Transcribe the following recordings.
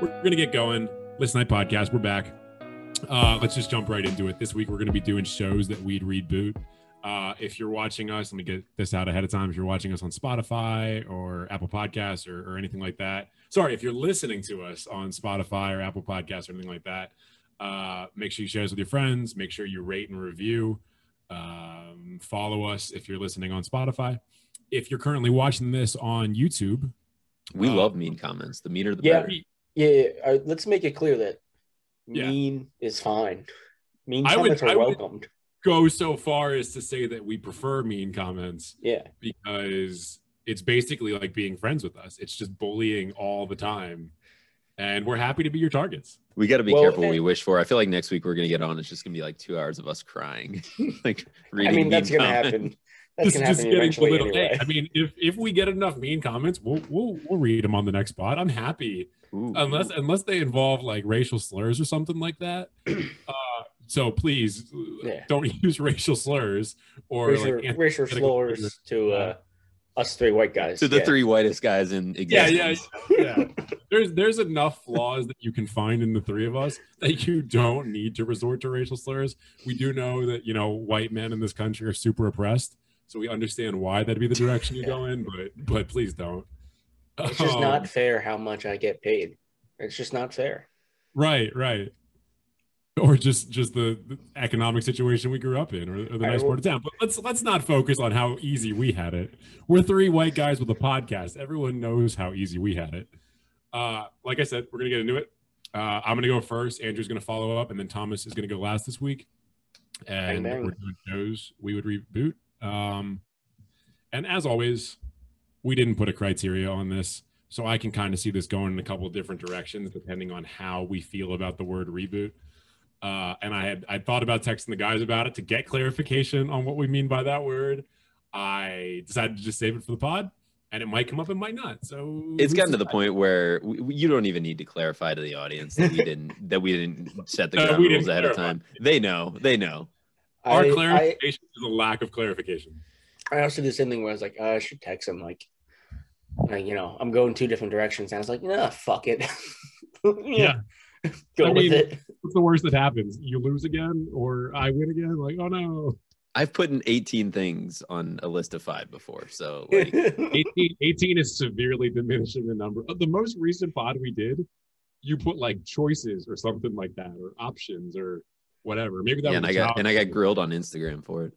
we're gonna get going. Listen Night Podcast, we're back. Uh, let's just jump right into it. This week we're gonna be doing shows that we'd reboot. Uh, if you're watching us, let me get this out ahead of time. If you're watching us on Spotify or Apple Podcasts or, or anything like that, sorry, if you're listening to us on Spotify or Apple Podcasts or anything like that, uh, make sure you share this with your friends. Make sure you rate and review. Um, follow us if you're listening on Spotify. If you're currently watching this on YouTube, We Uh, love mean comments. The meaner, the Yeah. better. Yeah, yeah, uh, let's make it clear that Yeah. mean is fine. Mean I would- comments I are would- welcomed. go so far as to say that we prefer mean comments Yeah, because it's basically like being friends with us. It's just bullying all the time. And we're happy to be your targets. We got to be Well, careful what we wish for. I feel like next week we're gonna get on. It's just gonna be like two hours of us crying, like reading. I mean that's mean gonna happen. That's This is just getting eventually belittled. Hey, anyway. I mean, if if we get enough mean comments, we'll we'll we'll read them on the next spot. I'm happy. Ooh. Unless unless they involve like racial slurs or something like that. Uh, so please Yeah. don't use racial slurs or racial, like racial anti- slurs to uh, us three white guys. to the yeah. three whitest guys in Yeah, existence. yeah, yeah. There's there's enough flaws that you can find in the three of us that you don't need to resort to racial slurs. We do know that you know white men in this country are super oppressed, so we understand why that'd be the direction you go in. But but please don't. It's just Um, not fair how much I get paid. It's just not fair. right, right. Or just just the, the economic situation we grew up in, or, or the I nice will- part of town. But let's let's not focus on how easy we had it. We're three white guys with a podcast. Everyone knows how easy we had it. Uh, like I said, we're gonna get into it. Uh, I'm gonna go first. Andrew's gonna follow up, and then Thomas is gonna go last this week. And we're doing shows we would reboot. Um, and as always, we didn't put a criteria on this, so I can kind of see this going in a couple of different directions depending on how we feel about the word reboot. Uh, and I had I thought about texting the guys about it to get clarification on what we mean by that word. I decided to just save it for the pod, and it might come up, it might not. So It's gotten to the point where we, we- you don't even need to clarify to the audience that we didn't that we didn't set the Uh, ground we rules didn't ahead of time. They know. They know. Our I, I, clarification is a lack of clarification. I also did the same thing where I was like, oh, I should text him like, like, you know, I'm going two different directions. And I was like, nah, fuck it. Yeah. Go I with mean- it. What's the worst that happens? You lose again, or I win again? Like, oh no. I've put in 18 things on a list of five before. So like 18, 18 is severely diminishing the number. Uh, The most recent pod we did, you put like choices or something like that, or options or whatever. Maybe that yeah, was and I a got and I got grilled on Instagram for it.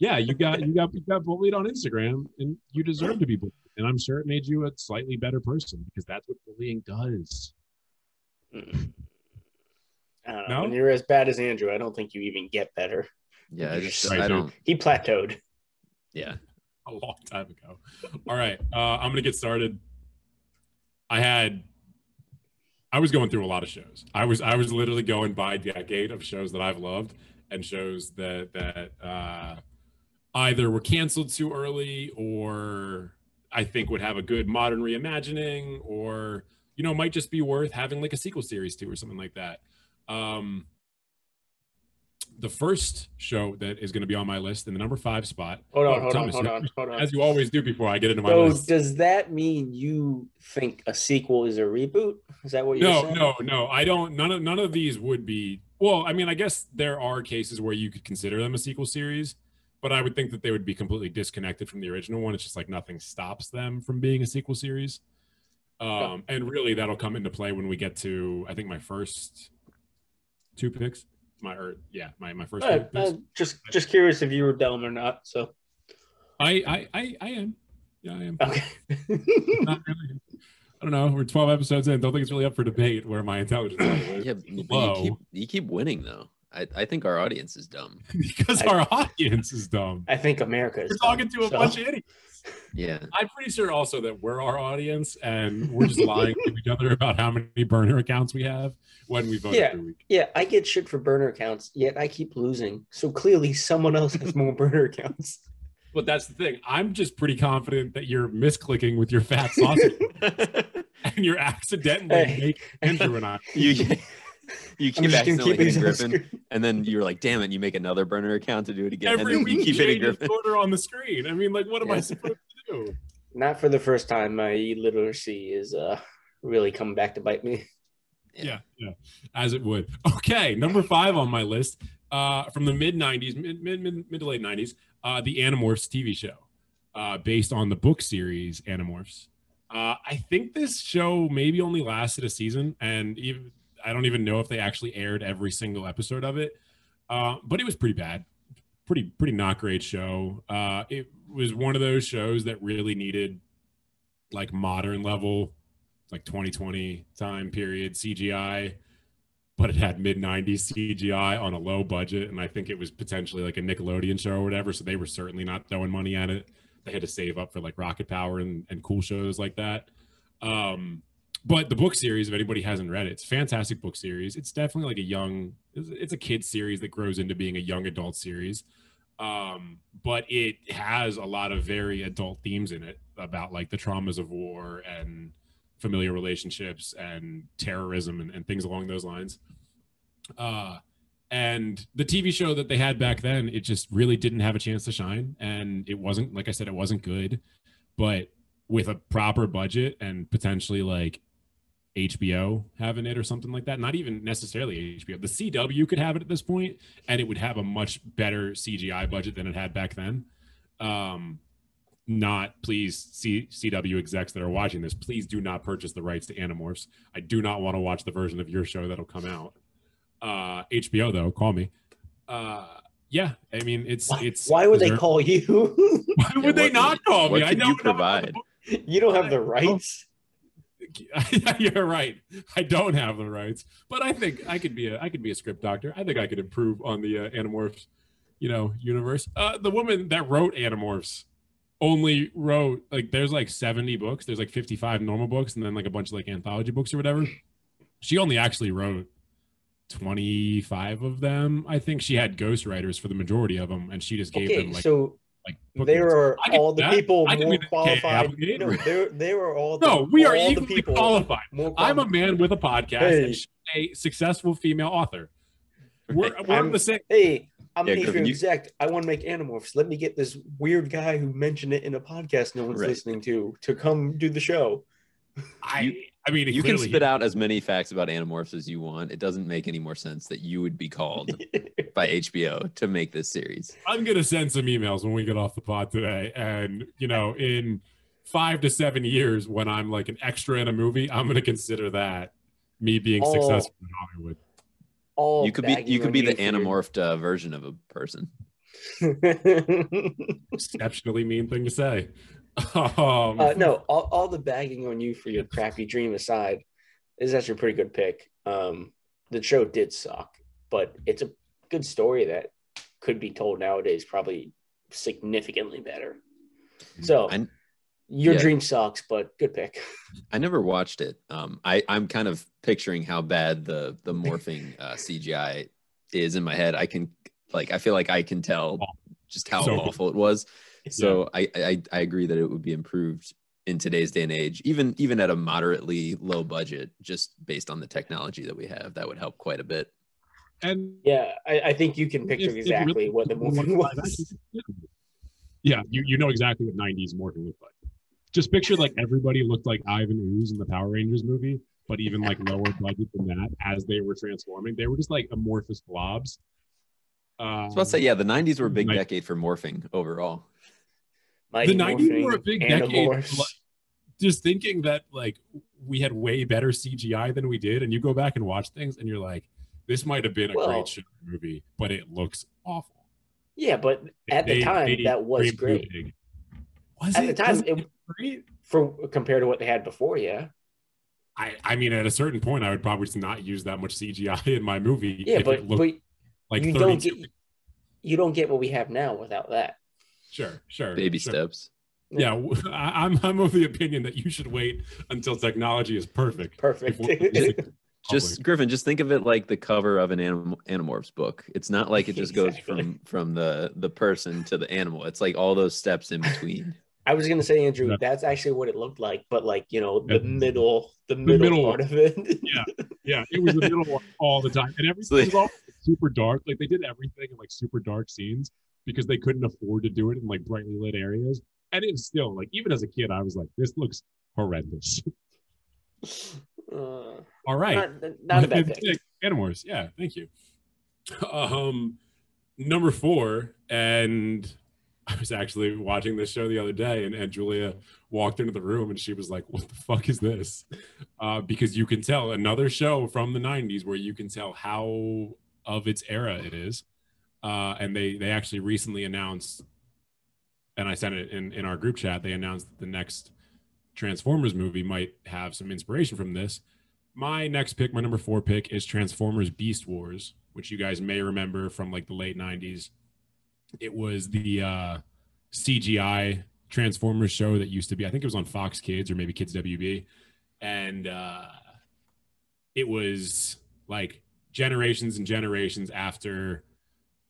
yeah, you got you got you got bullied on Instagram, and you deserve to be bullied. And I'm sure it made you a slightly better person because that's what bullying does. Mm. I don't know. No? When you're as bad as Andrew, I don't think you even get better. Yeah, I just just- I don't. He plateaued. Yeah, a long time ago. All right, uh, I'm gonna get started. I had, I was going through a lot of shows. I was I was literally going by decade of shows that I've loved and shows that that uh, either were canceled too early or I think would have a good modern reimagining or you know might just be worth having like a sequel series to or something like that. Um, the first show that is going to be on my list in the number five spot. Hold on, Oh, hold Thomas, on, hold on, hold on. as you always do before I get into my So list. does that mean you think a sequel is a reboot? Is that what you're No, saying? no, no. I don't. None of none of these would be. Well, I mean, I guess there are cases where you could consider them a sequel series, but I would think that they would be completely disconnected from the original one. It's just like nothing stops them from being a sequel series. Um, and really, that'll come into play when we get to I think my first two picks. My or yeah, my my first. Uh, two picks. uh, just just curious if you were dumb or not. So I, I I I am. Yeah, I am. okay. Not really. I don't know. We're 12 episodes in. Don't think it's really up for debate where my intelligence level is. yeah. but You keep you keep winning though. I, I think our audience is dumb. because I- our audience is dumb. I think America is. We're talking dumb, to a so- bunch of idiots. Yeah, I'm pretty sure also that we're our audience and we're just lying to each other about how many burner accounts we have when we vote Yeah. every week. Yeah, I get shit for burner accounts, yet I keep losing. So clearly, someone else has more burner accounts. But that's the thing. I'm just pretty confident that you're misclicking with your fat sausage and you're accidentally Hey. making Andrew and I. you you I'm keep accidentally keep it hitting Griffin, screen. and then you're like, "Damn it!" You make another burner account to do it again, Every and then you week keep hitting changes Griffin. order on the screen. I mean, like, what am I supposed to do? Not for the first time. My illiteracy is uh really coming back to bite me. yeah, yeah, as it would. Okay, number five on my list, uh, from the mid '90s, mid mid mid, mid to late '90s, uh, the Animorphs TV show, uh, based on the book series Animorphs. Uh, I think this show maybe only lasted a season, and even I don't even know if they actually aired every single episode of it. Uh, but it was pretty bad, pretty pretty not great show. Uh, it was one of those shows that really needed like modern level like 2020 time period CGI, but it had mid 90s CGI on a low budget. And I think it was potentially like a Nickelodeon show or whatever. So they were certainly not throwing money at it. They had to save up for like Rocket Power and, and cool shows like that. Um, but the book series, if anybody hasn't read it, it's a fantastic book series. It's definitely like a young, it's a kid series that grows into being a young adult series. Um, but it has a lot of very adult themes in it about like the traumas of war and familiar relationships and terrorism and, and things along those lines. Uh, and the TV show that they had back then, it just really didn't have a chance to shine. And it wasn't, like I said, it wasn't good. But with a proper budget and potentially like HBO having it or something like that, not even necessarily HBO, the CW could have it at this point and it would have a much better CGI budget than it had back then. Um, not please C- CW execs that are watching this, please do not purchase the rights to Animorphs. I do not want to watch the version of your show that'll come out. Uh, HBO though, call me. Uh, yeah, I mean it's Why, it's. why would they call you? Why would Yeah, they what- not call me? what I could know you know provide? you don't have the rights. You're right. I don't have the rights, but I think I could be a I could be a script doctor. I think I could improve on the uh, Animorphs, you know, universe. Uh, the woman that wrote Animorphs only wrote like there's like 70 books. There's like 55 normal books, and then like a bunch of like anthology books or whatever. She only actually wrote 25 of them. I think she had ghostwriters for the majority of them, and she just gave Okay, them like so like book there notes. are I all the that. people I more qualified. Applegate. No, there, there are all. The, No, we are all the equally people qualified. More I'm a man with a podcast Hey. and she's a successful female author. We're, we're I'm- the same. Hey, I'm Yeah, an Griffin, Patreon you- exec. I want to make Animorphs. Let me get this weird guy who mentioned it in a podcast no one's Right. listening to to come do the show. I, You- I mean, You can spit out as many facts about Animorphs as you want. It doesn't make any more sense that you would be called by HBO to make this series. I'm gonna send some emails when we get off the pod today, and you know, in five to seven years, when I'm like an extra in a movie, I'm gonna consider that me being Oh. successful in Hollywood. All you could be you could be the for animorphed uh, version of a person. Exceptionally mean thing to say. Um, uh, no, all, all the bagging on you for your crappy dream aside, is actually a pretty good pick. Um, the show did suck, but it's a good story that could be told nowadays, probably significantly better. So I- your yeah. dream sucks, but good pick. I never watched it. Um, I I'm kind of picturing how bad the the morphing uh, CGI is in my head. I can like I feel like I can tell just how So- awful it was. So I, I I agree that it would be improved in today's day and age, even even at a moderately low budget, just based on the technology that we have, that would help quite a bit. and Yeah, I, I think you can picture if- if exactly really- what the movie was. Yeah, you, you know exactly what 90s morphing looked like. Just picture like everybody looked like Ivan Ooze in the Power Rangers movie, but even like lower budget than that as they were transforming. They were just like amorphous blobs. Um, I was about to say, yeah, the '90s were a big Like- decade for morphing overall. Mighty the 90s were a big decade. Animorphs. like, Just thinking that like we had way better CGI than we did, and you go back and watch things, and you're like, this might have been a Well- great movie, but it looks awful. Yeah, but at the time they that was dreamed great. big. Was At it? the time, Was it- great? For compared to what they had before, yeah. I, I mean, at a certain point, I would probably not use that much CGI in my movie. Yeah, if but it looked but like you 32. don't get you don't get what we have now without that. Sure, sure. Baby sure. steps. Yeah, w- I, am I'm of the opinion that you should wait until technology is perfect. Perfect. before releasing it Just. Griffin, just think of it like the cover of an anim- Animorphs book. It's not like it just goes from from the the person to the animal. It's like all those steps in between. I was gonna say, Andrew, Yeah. that's actually what it looked like, but like you know, the Yeah. middle, the middle, middle. part of it. yeah, yeah, it was the middle one all the time, and everything was all super dark. Like they did everything in like super dark scenes because they couldn't afford to do it in like brightly lit areas. And it was still like, even as a kid, I was like, this looks horrendous. Uh, All right. not, not a bad My pick. pick, Animorphs. Yeah, thank you. Um, number four, and I was actually watching this show the other day, and, and Julia walked into the room and she was like, "What the fuck is this?" Uh, because you can tell another show from the '90s where you can tell how of its era it is, uh, and they they actually recently announced, and I sent it in in our group chat. They announced that the next Transformers movie might have some inspiration from this. My next pick, my number four pick, is Transformers Beast Wars, which you guys may remember from like the late 90s. It was the uh, CGI Transformers show that used to be, I think it was on Fox Kids or maybe Kids WB. And uh, it was like generations and generations after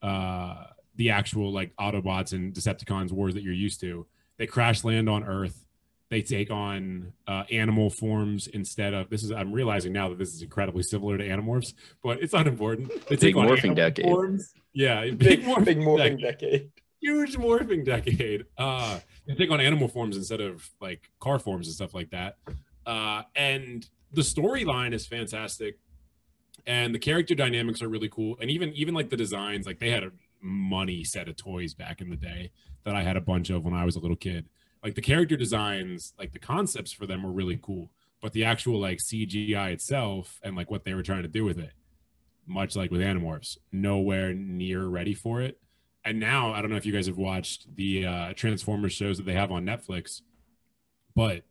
uh, the actual like Autobots and Decepticons wars that you're used to. They crash land on Earth they take on uh, animal forms instead of this is i'm realizing now that this is incredibly similar to animorphs but it's unimportant they Big take on morphing decade. forms. yeah big, Big, morphing big morphing decade. decade. huge morphing decade uh they take on animal forms instead of like car forms and stuff like that uh and the storyline is fantastic and the character dynamics are really cool and even even like the designs like they had a money set of toys back in the day that i had a bunch of when i was a little kid like the character designs like the concepts for them were really cool but the actual like cgi itself and like what they were trying to do with it much like with animorphs nowhere near ready for it. And now i don't know if you guys have watched the uh transformers shows that they have on netflix but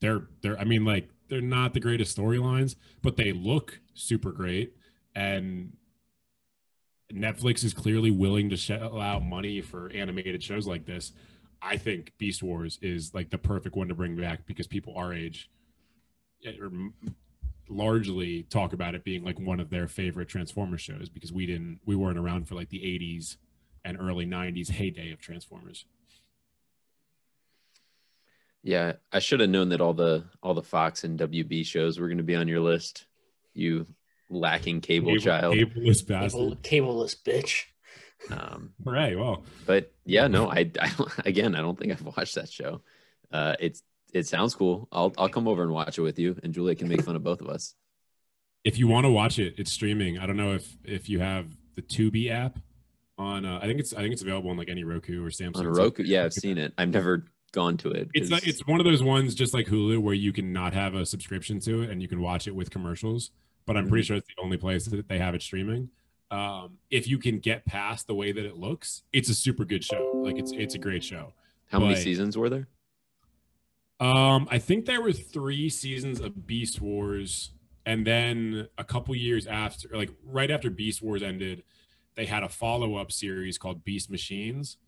they're they're i mean like they're not the greatest storylines but they look super great. And netflix is clearly willing to shell out money for animated shows like this I think Beast Wars is like the perfect one to bring back because people our age eh, or largely talk about it being like one of their favorite Transformers shows because we didn't we weren't around for like the 80s and early 90s heyday of Transformers. Yeah, I should have known that all the all the Fox and WB shows were going to be on your list. You lacking cable, child. Cableless Cable, bastard. cableless bitch. Um, Hooray. Well, but yeah, no, I, I again, I don't think I've watched that show. Uh, it's it sounds cool. I'll I'll come over and watch it with you, and Julia can make fun of both of us. if you want to watch it, it's streaming. I don't know if if you have the Tubi app on uh, I think it's I think it's available on like any Roku or Samsung. On Roku, yeah, I've seen it. I've never gone to it. It's it's one of those ones just like Hulu where you can not have a subscription to it and you can watch it with commercials. But I'm pretty sure it's the only place that they have it streaming. Um, if you can get past the way that it looks, it's a super good show. Like it's it's a great show. how many seasons were there? Um, I think there were three seasons of Beast Wars, and then a couple years after, like right after Beast Wars ended, they had a follow-up series called Beast Machines.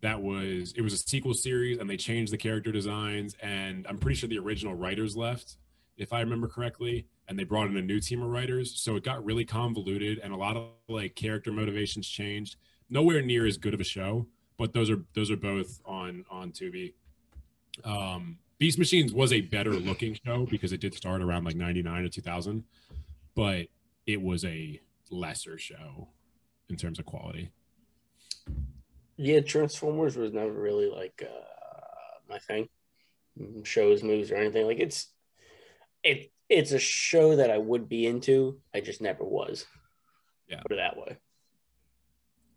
That was it was a sequel series, and they changed the character designs, and I'm pretty sure the original writers left, if I remember correctly, and they brought in a new team of writers. So it got really convoluted, and a lot of like character motivations changed. Nowhere near as good of a show, but those are those are both on on Tubi. Um, Beast Machines was a better looking show because it did start around like 99 or 2000, but it was a lesser show in terms of quality. Yeah, Transformers was never really like uh, my thing. Shows, movies, or anything. Like it's it it's a show that I would be into. I just never was. Yeah. Put it that way.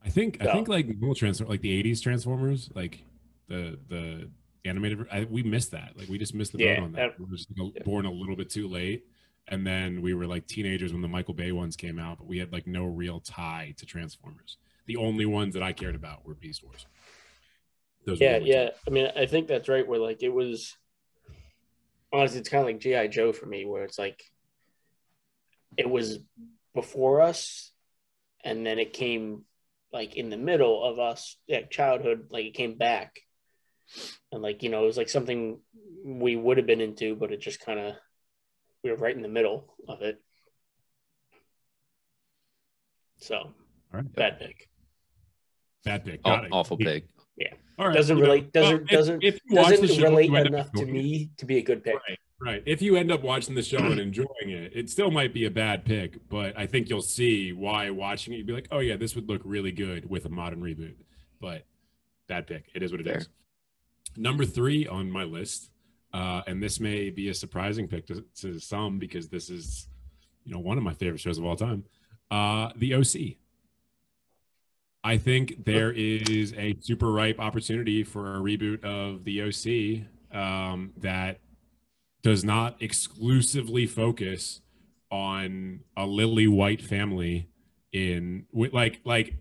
I think I think like normal transform like the 80s Transformers, like the the animated I, we missed that. Like we just missed the boat Yeah, on that. that- we were just like, yeah. born a little bit too late. And then we were like teenagers when the Michael Bay ones came out, but we had like no real tie to Transformers. The only ones that I cared about were Beast Wars. Those the Yeah, two. yeah. I mean, I think that's right. Where like it was honestly, it's kind of like GI Joe for me, where it's like it was before us, and then it came like in the middle of us, yeah, childhood. Like it came back, and like you know, it was like something we would have been into, but it just kind of we were right in the middle of it. So All right. bad pick. Bad pick. Aw- Got it. Yeah. All right. Doesn't you know, relate. Doesn't well, doesn't if you watch the doesn't show, relate enough to it. me to be a good pick. Right, right. If you end up watching the show and enjoying it, it still might be a bad pick, but I think you'll see why watching it, you'd be like, oh, yeah, this would look really good with a modern reboot. But bad pick. It is what it is. Fair. Number three on my list uh, and this may be a surprising pick to, to some because this is, you know, one of my favorite shows of all time. Uh, the OC. I think there is a super ripe opportunity for a reboot of the OC um, that does not exclusively focus on a lily white family in like like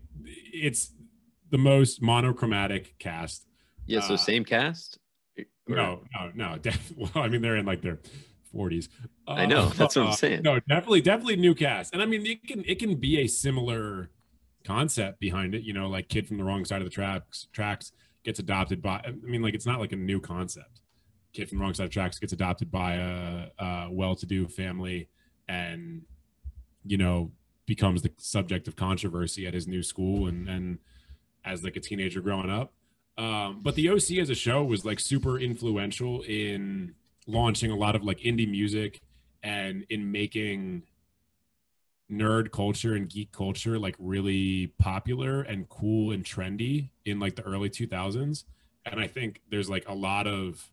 it's the most monochromatic cast. Yeah, so uh, same cast. No, no, no. Def- well, I mean, they're in like their 40s. Uh, I know. That's what I'm uh, saying. no, definitely, definitely new cast. And I mean, it can it can be a similar concept behind it. You know, like kid from the wrong side of the tracks tracks gets adopted by. I mean, like it's not like a new concept. Kid from the wrong side of tracks gets adopted by a, a well-to-do family, and you know becomes the subject of controversy at his new school and and as like a teenager growing up. Um, but the OC as a show was like super influential in launching a lot of like indie music and in making nerd culture and geek culture like really popular and cool and trendy in like the early 2000s and i think there's like a lot of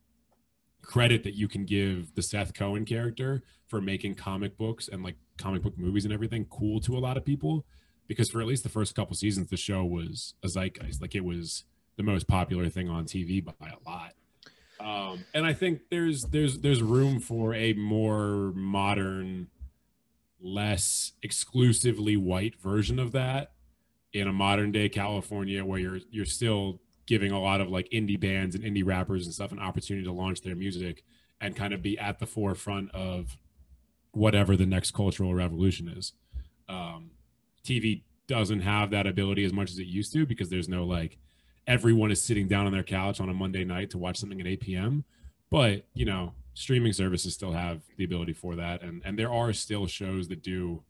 credit that you can give the seth cohen character for making comic books and like comic book movies and everything cool to a lot of people. Because for at least the first couple seasons the show was a zeitgeist. Like it was the most popular thing on tv by a lot. Um, and i think there's there's there's room for a more modern less exclusively white version of that in a modern day california where you're you're still giving a lot of like indie bands and indie rappers and stuff an opportunity to launch their music and kind of be at the forefront of whatever the next cultural revolution is um, tv doesn't have that ability as much as it used to because there's no like everyone is sitting down on their couch on a Monday night to watch something at 8 p.m. But you know, streaming services still have the ability for that, and and there are still shows that do,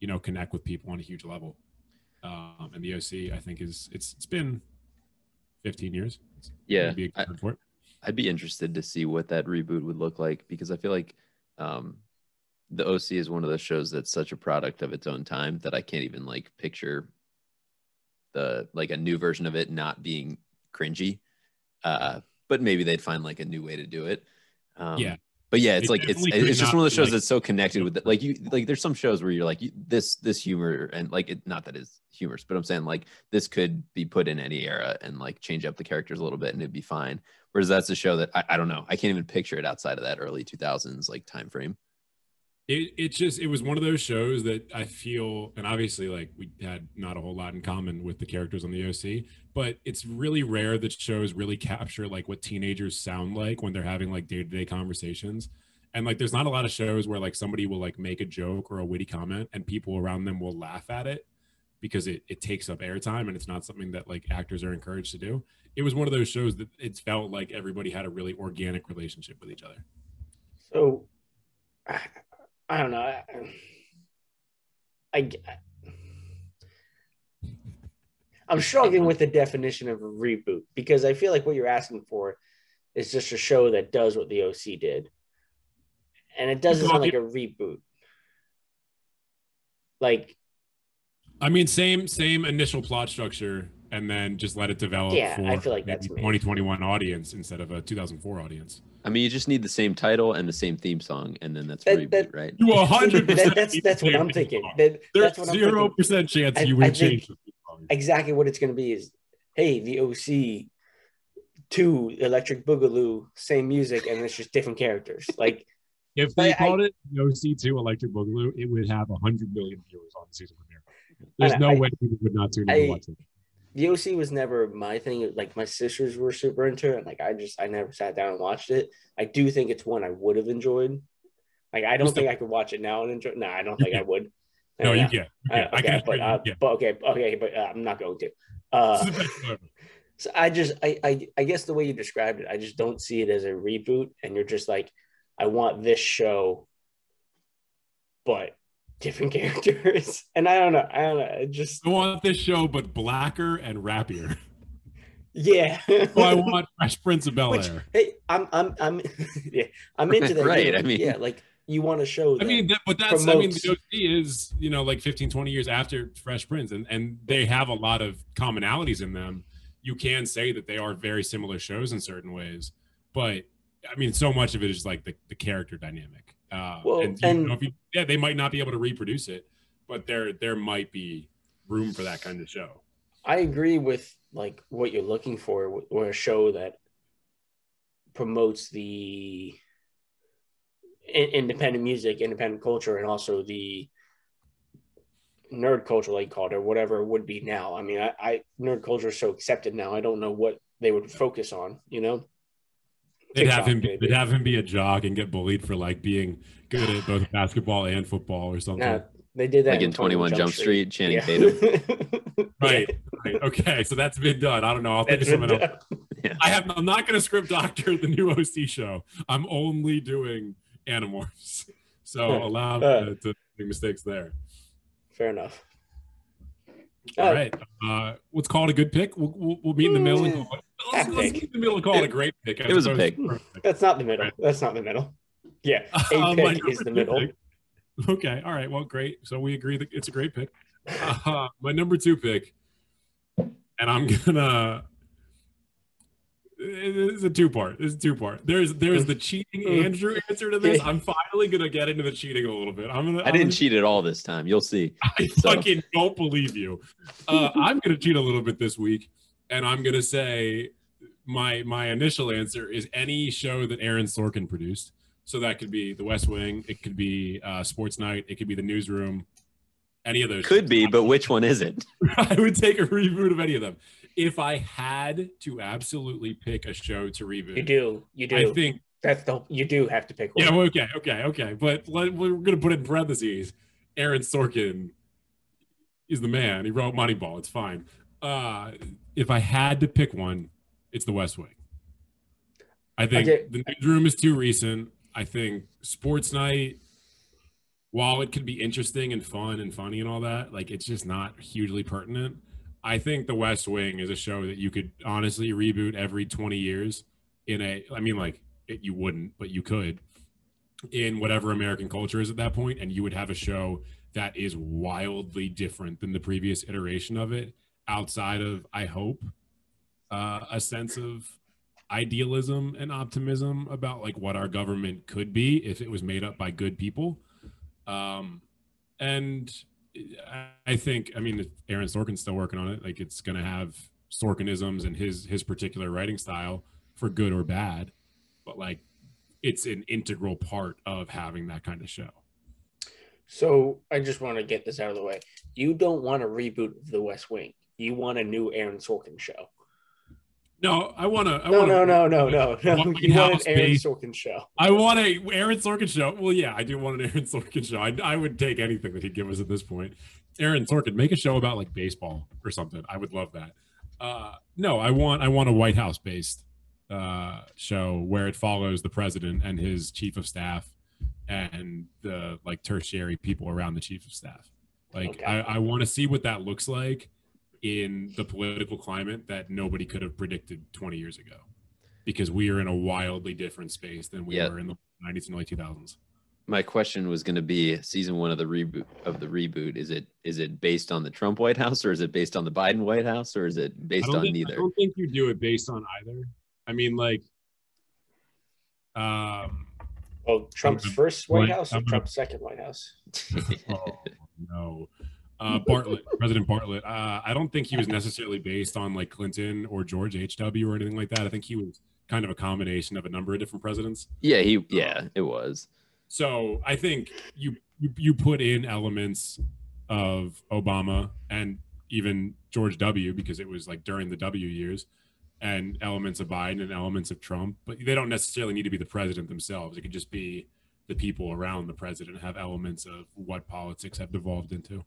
you know, connect with people on a huge level. Um, and the OC, I think, is it's it's been 15 years. It's yeah, be I, I'd be interested to see what that reboot would look like because I feel like um, the OC is one of those shows that's such a product of its own time that I can't even like picture the like a new version of it not being cringy. Uh, but maybe they'd find like a new way to do it. Um, yeah. But yeah, it's, like it's it's just one of those shows like, that's so connected with it. Like you like there's some shows where you're like this this humor and like it not that it's humorous, but I'm saying like this could be put in any era and like change up the characters a little bit and it'd be fine. Whereas that's a show that I, I don't know. I can't even picture it outside of that early 2000s like time frame it, it just it was one of those shows that I feel and obviously like we had not a whole lot in common with the characters on the OC, but it's really rare that shows really capture like what teenagers sound like when they're having like day-to-day conversations. And like there's not a lot of shows where like somebody will like make a joke or a witty comment and people around them will laugh at it because it, it takes up airtime and it's not something that like actors are encouraged to do. It was one of those shows that it felt like everybody had a really organic relationship with each other. So I don't know. I, I I'm struggling with the definition of a reboot because I feel like what you're asking for is just a show that does what the OC did, and it doesn't sound like a reboot. Like, I mean, same same initial plot structure, and then just let it develop. Yeah, I feel like that's 2021 audience instead of a 2004 audience. I mean, you just need the same title and the same theme song, and then that's that, reboot, that, right? You hundred percent. That's that's what I'm thinking. That, There's zero percent chance you would change. Exactly what it's going to be is, hey, the OC, two Electric Boogaloo, same music, and it's just different characters. Like if they I, called I, it the OC two Electric Boogaloo, it would have hundred million viewers on the season premiere. There's no way people would not tune in to watch it the OC was never my thing. Like my sisters were super into it, and like I just I never sat down and watched it. I do think it's one I would have enjoyed. Like I don't think I could watch it now and enjoy. No, I don't think I would. No, you can. You Uh, okay, but, uh, but okay, okay, but uh, I'm not going to. Uh, so I just I, I I guess the way you described it, I just don't see it as a reboot, and you're just like, I want this show, but different characters. And I don't know. I don't know. I just I want this show, but blacker and rappier. Yeah. oh, I want Fresh Prince of Bel Air. Hey, I'm I'm I'm yeah, I'm into that. right. I mean, yeah, like you want to show. I mean, that, but that's promotes... I mean, the OC is you know like 15, 20 years after Fresh Prince, and and they have a lot of commonalities in them. You can say that they are very similar shows in certain ways, but I mean, so much of it is like the, the character dynamic. Uh, Well, and, and- know, if you, yeah, they might not be able to reproduce it, but there there might be room for that kind of show. I agree with like what you're looking for, or a show that promotes the independent music, independent culture, and also the nerd culture, like you call it, or whatever it would be now. I mean, I, I nerd culture is so accepted now. I don't know what they would focus on. You know, They'd have him. Be, maybe. they'd have him be a jock and get bullied for like being good at both basketball and football or something. Nah, they did that Like in 21 Jump Street, Channing Tatum. Right. Right. Okay. So that's been done. I don't know. I'll think of something else. I have. I'm not going to script doctor the new OC show. I'm only doing Animorphs. So allow me uh. to, to make mistakes there. Fair enough. All Uh, right. Uh, let's call it a good pick. We'll, we'll, we'll meet in the middle. And call it, let's, that let's pick. meet in the middle and call it a great pick. as It was a pick. perfect. That's not the middle. Right. That's not the middle. Yeah, a Uh, pick is the middle. pick- Okay. All right. Well, great. So we agree that it's a great pick. Uh, my number two pick, and I'm gonna. It's a two part. It's a two part. There's there's the cheating Andrew answer to this. I'm finally gonna get into the cheating a little bit. I'm gonna. I I'm didn't gonna- cheat at all this time. You'll see. I So- fucking don't believe you. Uh, I'm gonna cheat a little bit this week, and I'm gonna say my my initial answer is any show that Aaron Sorkin produced. So that could be The West Wing, it could be uh, Sports Night, it could be The Newsroom, any of those. Could shows. be, but which one is it? I would take a reboot of any of them. If I had to absolutely pick a show to reboot, You do. You do. I think That's the. You do have to pick one. yeah, okay, okay, okay. But let, we're gonna put it in parentheses. Aaron Sorkin is the man. He wrote Moneyball. It's fine. Uh, if I had to pick one, it's The West Wing. I think Okay. the newsroom is too recent. I think Sports Night, while it could be interesting and fun and funny and all that, like it's just not hugely pertinent. I think The West Wing is a show that you could honestly reboot every 20 years in a I mean like it, you wouldn't, but you could in whatever American culture is at that point and you would have a show that is wildly different than the previous iteration of it outside of I hope uh, a sense of idealism and optimism about like what our government could be if it was made up by good people. Um and I- think i mean aaron sorkin's still working on it like it's going to have sorkinisms and his his particular writing style for good or bad but like it's an integral part of having that kind of show So I just want to get this out of the way. You don't want a reboot of The West Wing. You want a new Aaron Sorkin show. No i want to I No, wanna, no, no, no, no, no. You want an Aaron Sorkin show. I want a Aaron Sorkin show. Well, yeah, I do want an Aaron Sorkin show. I, I would take anything that he'd give us at this point. Aaron Sorkin, make a show about like baseball or something. I would love that. Uh, no, I want I want a White House based uh, show where it follows the president and his chief of staff and the like tertiary people around the chief of staff. Like Okay. I, I want to see what that looks like in the political climate that nobody could have predicted 20 years ago because we are in a wildly different space than we Yeah. were in the 90s and early 2000s. My question was going to be season one of the reboot of the reboot. Is it is it based on the Trump White House or is it based on the Biden White House or is it based on think, I don't think you do it based on either. I mean, like, um, Well, Trump's first White Right, House or Trump's second White House? oh, no. Uh, Bartlet, President Bartlet. Uh, I don't think he was necessarily based on like Clinton or George H.W. or anything like that. I think he was kind of a combination of a number of different presidents. yeah, he yeah, it was. So I think you you, you put in elements of Obama and even George W. because it was like during the W years, and elements of Biden and elements of Trump, but they don't necessarily need to be the president themselves. It could just be the people around the president have elements of what politics have devolved into.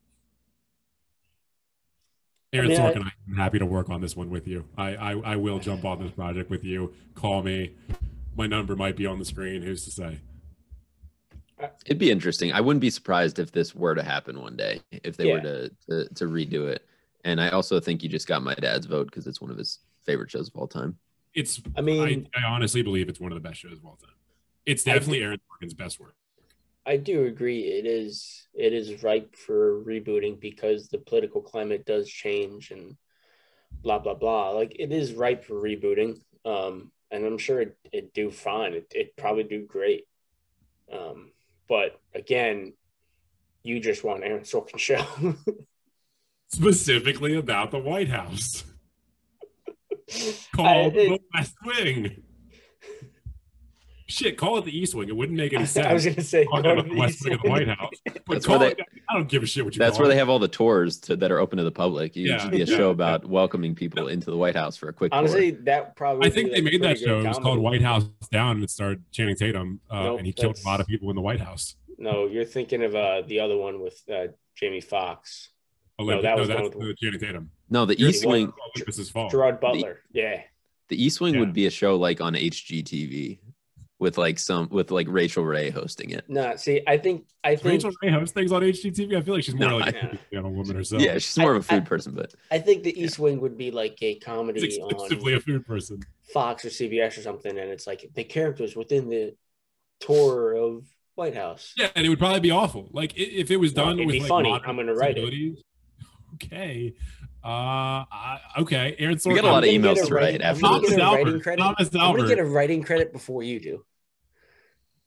Aaron mean, I- Sorkin, I'm happy to work on this one with you. I, I I will jump on this project with you. Call me. My number might be on the screen. Who's to say? It'd be interesting. I wouldn't be surprised if this were to happen one day, if they were to, to to redo it. And I also think you just got my dad's vote because it's one of his favorite shows of all time. It's I mean, I, I honestly believe it's one of the best shows of all time. It's I definitely Aaron Sorkin's best work. I do agree. It is it is ripe for rebooting because the political climate does change and blah blah blah. Like it is ripe for rebooting. Um, and I'm sure it, it'd do fine. It, it'd probably do great. Um, but again, you just want Aaron Sorkin show. Specifically about the White House. Called I- it- the West Wing. Shit, call it the East Wing. It wouldn't make any sense. I was gonna say Talking go to the the West Wing of the White House. But That's call where it, I don't give a shit what you That's call where it. they have all the tours to, that are open to the public. It Yeah. should be a show about welcoming people into the White House for a quick Honestly, tour. that probably. I think they made that show. It was called White House Down, and it starred Channing Tatum, uh, Nope, and he killed a lot of people in the White House. No, you're thinking of uh, the other one with uh, Jamie Foxx, Olympic, that no, was the that's the Channing Tatum. No, the East Wing. of Olympus Has Fallen. Gerard Butler. Yeah, The East Wing Yeah. would be a show like on HGTV with like some with like Rachael Ray hosting it. no. See, I think I think Rachael Ray host things on HGTV. I feel like she's more No, like I- a channel woman herself. Yeah, she's more of a food person, but I think the East Wing would be like a comedy She's exclusively on a food person. Fox or CBS or something, and it's like the characters within the tour of White House. Yeah, and it would probably be awful. Like if it was done it'd with be like, funny. I'm gonna write it. Okay. Uh, I, okay. Aaron We Sorkin. got a lot of emails get a to write after I'm gonna this. get a Thomas writing Albert. credit. Thomas I'm gonna get a writing credit before you do.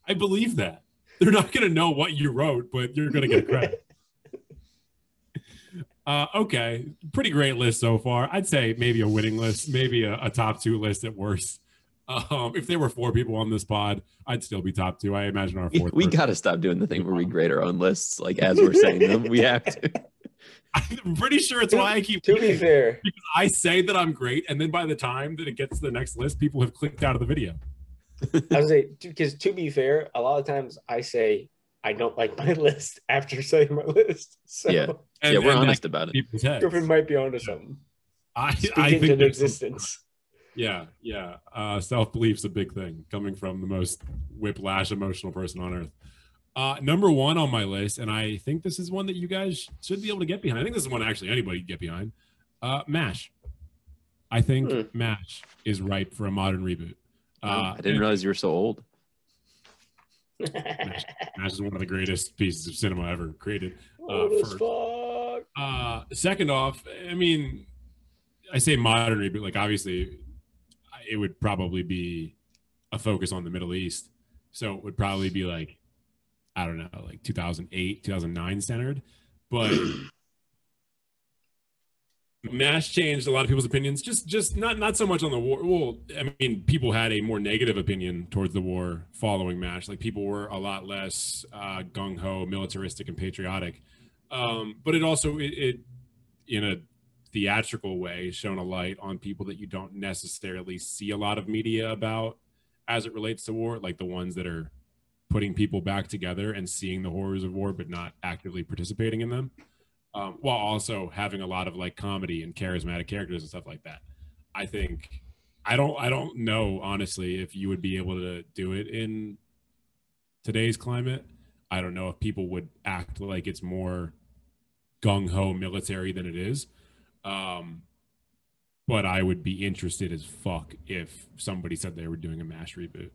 I believe that. They're not going to know what you wrote, but you're going to get a credit. uh, okay. Pretty great list so far. I'd say maybe a winning list, maybe a, a top two list at worst. Um, if there were four people on this pod, I'd still be top two. I imagine our we, fourth. we person- got to stop doing the thing where we grade our own lists like as we're saying them. We have to. I'm pretty sure it's why I keep. To be fair, because I say that I'm great, and then by the time that it gets to the next list, people have clicked out of the video. I was say because to be fair, a lot of times I say I don't like my list after saying my list. So Yeah. And, yeah, we're and honest about it. Griffin might be onto something. I, Speak I into think some- existence. Yeah, yeah. Uh, Self belief's a big thing coming from the most whiplash emotional person on earth. Uh, number one on my list, and I think this is one that you guys should be able to get behind. I think this is one actually anybody can get behind. Uh, Mash. I think Hmm. Mash is ripe for a modern reboot. Uh, I didn't realize you were so old. Mash is one of the greatest pieces of cinema ever created. Old as first. fuck. Uh, second off, I mean, I say modern reboot, like obviously it would probably be a focus on the Middle East. So it would probably be like, I don't know, like 2008, 2009 centered. But MASH changed a lot of people's opinions. Just, just not, not so much on the war. Well, I mean, people had a more negative opinion towards the war following MASH. Like people were a lot less uh, gung ho, militaristic, and patriotic. Um, but it also, it, it, in a theatrical way, shone a light on people that you don't necessarily see a lot of media about as it relates to war, like the ones that are putting people back together and seeing the horrors of war, but not actively participating in them um, while also having a lot of like comedy and charismatic characters and stuff like that. I think I don't I don't know honestly if you would be able to do it in today's climate. I don't know if people would act like it's more gung ho military than it is. Um, but I would be interested as fuck if somebody said they were doing a mash reboot.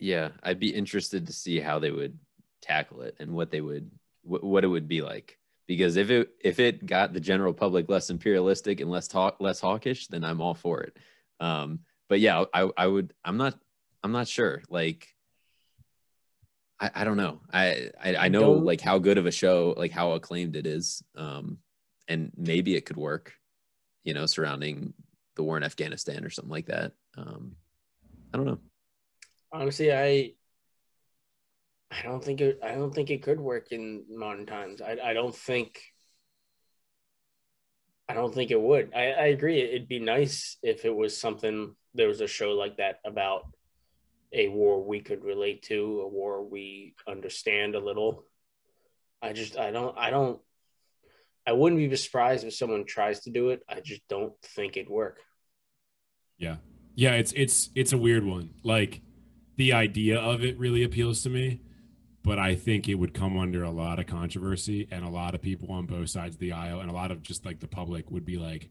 Yeah, I'd be interested to see how they would tackle it and what they would wh- what it would be like. Because if it if it got the general public less imperialistic and less talk less hawkish, then I'm all for it. Um, but yeah, I I would I'm not I'm not sure. Like I, I don't know. I, I I know Don't- like how good of a show, like how acclaimed it is. Um, and maybe it could work, you know, surrounding the war in Afghanistan or something like that. Um, I don't know. Honestly, I I don't think it I don't think it could work in modern times. I I don't think I don't think it would. I, I agree. It'd be nice if it was something there was a show like that about a war we could relate to, a war we understand a little. I just I don't I don't I wouldn't be surprised if someone tries to do it. I just don't think it'd work. Yeah. Yeah, it's it's it's a weird one. Like the idea of it really appeals to me, but I think it would come under a lot of controversy and a lot of people on both sides of the aisle and a lot of just like the public would be like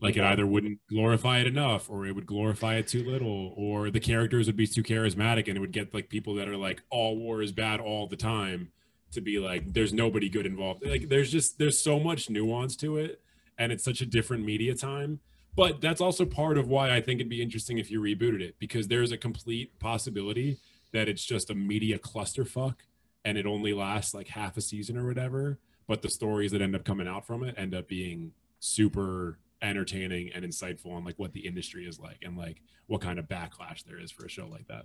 like it either wouldn't glorify it enough or it would glorify it too little or the characters would be too charismatic and it would get like people that are like all war is bad all the time to be like there's nobody good involved. Like there's just there's so much nuance to it and it's such a different media time But that's also part of why I think it'd be interesting if you rebooted it because there's a complete possibility that it's just a media clusterfuck and it only lasts like half a season or whatever. But the stories that end up coming out from it end up being super entertaining and insightful on like what the industry is like and like what kind of backlash there is for a show like that.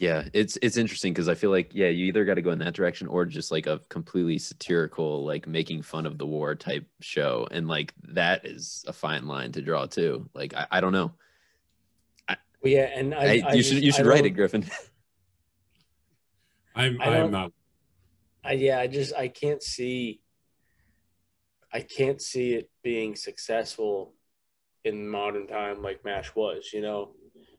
Yeah, it's it's interesting because I feel like yeah, you either got to go in that direction or just like a completely satirical, like making fun of the war type show, and like that is a fine line to draw too. Like I, I don't know. Well, yeah, and I, I, I you should just- you I should write it, Griffin. I'm I I, am don't- not I, yeah, I just I can't see. I can't see it being successful in modern time like Mash was, you know,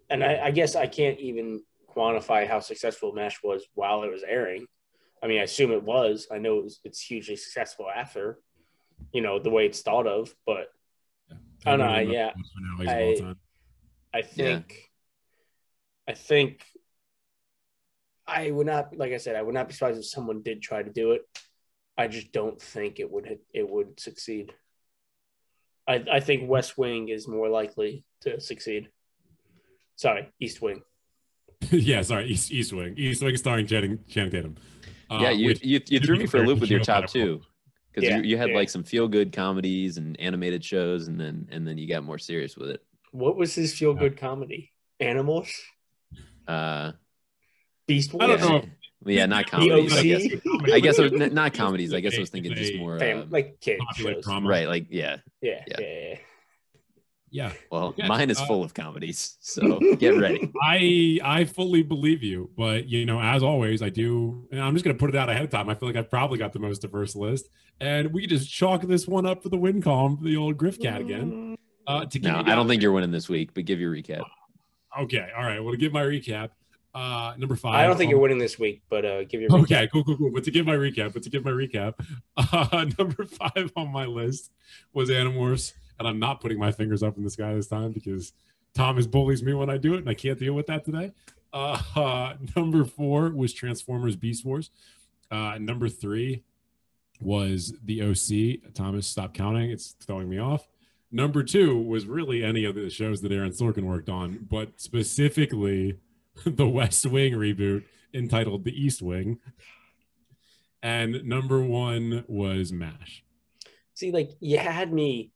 and I, I guess I can't even quantify how successful Mash was while it was airing. I mean, I assume it was. I know it was, it's hugely successful after, you know, the way it's thought of. But I don't know, yeah, loves finales of all I- I think, I think, I would not, like I said, I would not be surprised if someone did try to do it. I just don't think it would it would succeed. I I think West Wing is more likely to succeed. Sorry, East Wing. yeah, sorry, East East Wing. East Wing starring Channing, Channing Tatum. Uh, yeah, you, which- you you threw me for a loop with your top two because Yeah, you, you had yeah. like some feel good comedies and animated shows, and then and then you got more serious with it. What was his feel good comedy? Animals, Uh, Beast I don't Wars, know. yeah, not comedies. I guess. I guess it was, not comedies. I guess I was thinking just more. Um, like kid popular shows. drama. right, like yeah. Yeah, Yeah. Yeah, yeah. Yeah, Well, Yeah, mine is uh, full of comedies, so get ready. I I fully believe you, but you know, as always, I do. And I'm just gonna put it out ahead of time. I feel like I've probably got the most diverse list, and we just chalk this one up for the win column for the old Griff Cat again. Uh, to give No, I don't think you're winning this week, but give your recap. Okay, all right. Well, to give my recap, uh, number five. I don't think um, you're winning this week, but uh, give your Okay, cool, cool, cool. But to give my recap, but to give my recap, uh, number five on my list was Animorphs, and I'm not putting my fingers up in the sky this time because Thomas bullies me when I do it, and I can't deal with that today. Uh, uh, number four was Transformers Beast Wars. Uh, number three was the OC. Thomas, stop counting; it's throwing me off. Number two was really any of the shows that Aaron Sorkin worked on, but specifically the West Wing reboot entitled The East Wing. And number one was MASH. See, like you had me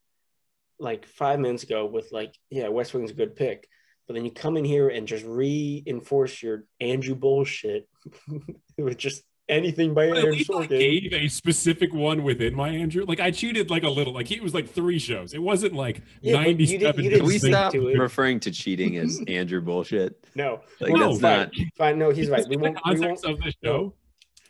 like five minutes ago with like, yeah, West Wing's a good pick, but then you come in here and just reinforce your Andrew bullshit with just anything by But at Aaron least I gave a specific one within my Andrew. Like I cheated like a little. Like he was like three shows. It wasn't like Yeah, but you didn't- 97. you Can we stop to referring to cheating as Andrew bullshit? No, Like Well, that's fine. not. fine. No, he's right. We won't. We context won't. of the show.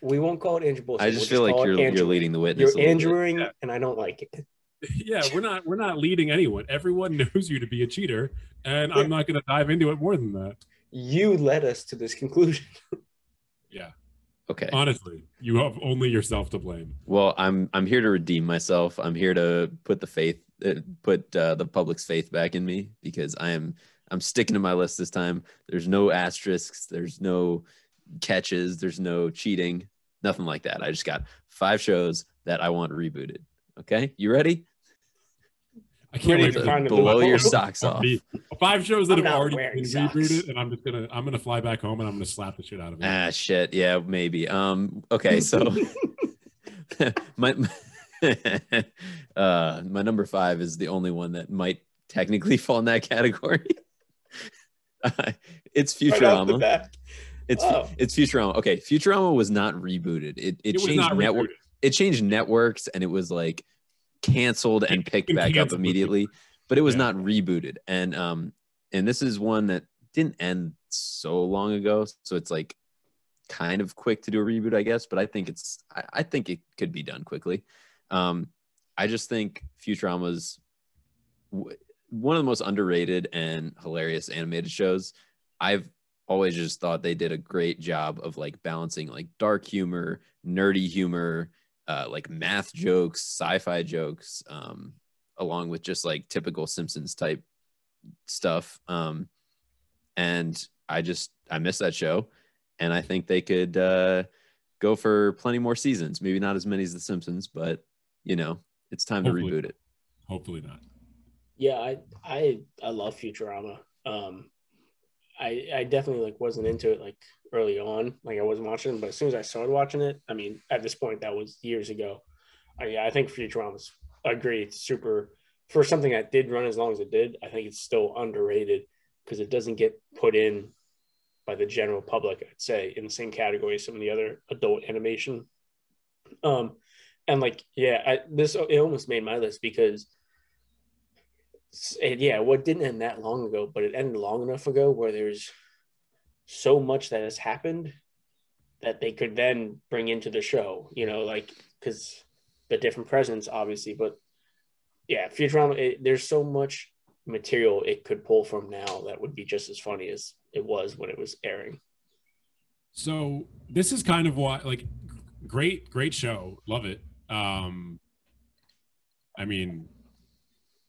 We won't call it Andrew bullshit. I just We'll feel like you're you're leading the witness. You're a. Andrewing, Yeah. and I don't like it. Yeah, we're not we're not leading anyone. Everyone knows you to be a cheater, and Yeah. I'm not going to dive into it more than that. You led us to this conclusion. Yeah, Okay. honestly, you have only yourself to blame. Well, I'm I'm here to redeem myself. I'm here to put the faith, uh, put uh, the public's faith back in me because I am I'm sticking to my list this time. There's no asterisks. There's no catches. There's no cheating. Nothing like that. I just got five shows that I want rebooted. Okay, you ready? I can't wait to for find a Blow your socks off. Five shows that I'm have already been socks. rebooted, and I'm just gonna I'm gonna fly back home and I'm gonna slap the shit out of it. Ah, shit. Yeah, maybe. Um. Okay, so my uh my number five is the only one that might technically fall in that category. Uh, it's Right off the Futurama. bat. It's Oh. it's Futurama. Okay, Futurama was not rebooted. It it, it was changed not network. rebooted. It changed networks, and it was like canceled and picked back up immediately. But it was Yeah. not rebooted. And um and this is one that didn't end so long ago, so it's like kind of quick to do a reboot, I guess. But I think it's I, I think it could be done quickly. Um, I just think Futurama's w- one of the most underrated and hilarious animated shows. I've always just thought they did a great job of like balancing like dark humor, nerdy humor, uh, like math jokes, sci-fi jokes, um, along with just like typical Simpsons type stuff. Um, and I just I miss that show, and I think they could uh, go for plenty more seasons. Maybe not as many as The Simpsons, but you know it's time Hopefully. to reboot it. Hopefully not. Yeah, I I I love Futurama. Um, I I definitely like wasn't into it like early on, like I wasn't watching, but as soon as I started watching it, I mean, at this point that was years ago. I, yeah, I think Futurama's agree. It's super for something that did run as long as it did. I think it's still underrated because it doesn't get put in by the general public. I'd say in the same category as some of the other adult animation. Um, and like yeah, I, this it almost made my list because it, yeah, what didn't end that long ago, but it ended long enough ago where there's so much that has happened that they could then bring into the show, you know, like because the different presents, obviously, but yeah, Futurama, it, there's so much material it could pull from now that would be just as funny as it was when it was airing. So this is kind of why, like, great, great show, love it. Um, I mean,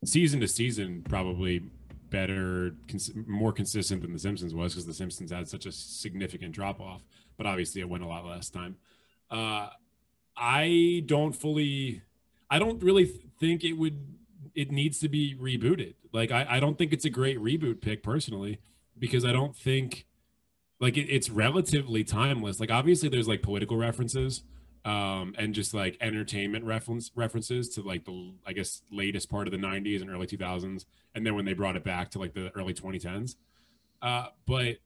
season to season, probably better, cons- more consistent than The Simpsons was because The Simpsons had such a significant drop off, but obviously it went a lot last time. Uh, I don't fully, I don't really think it would, it needs to be rebooted. Like, I, I don't think it's a great reboot pick personally because I don't think, like, it, it's relatively timeless. Like, obviously, there's like political references um, and just like entertainment reference references to like the I guess latest part of the 90s and early 2000s, and then when they brought it back to like the early 2010s. Uh, but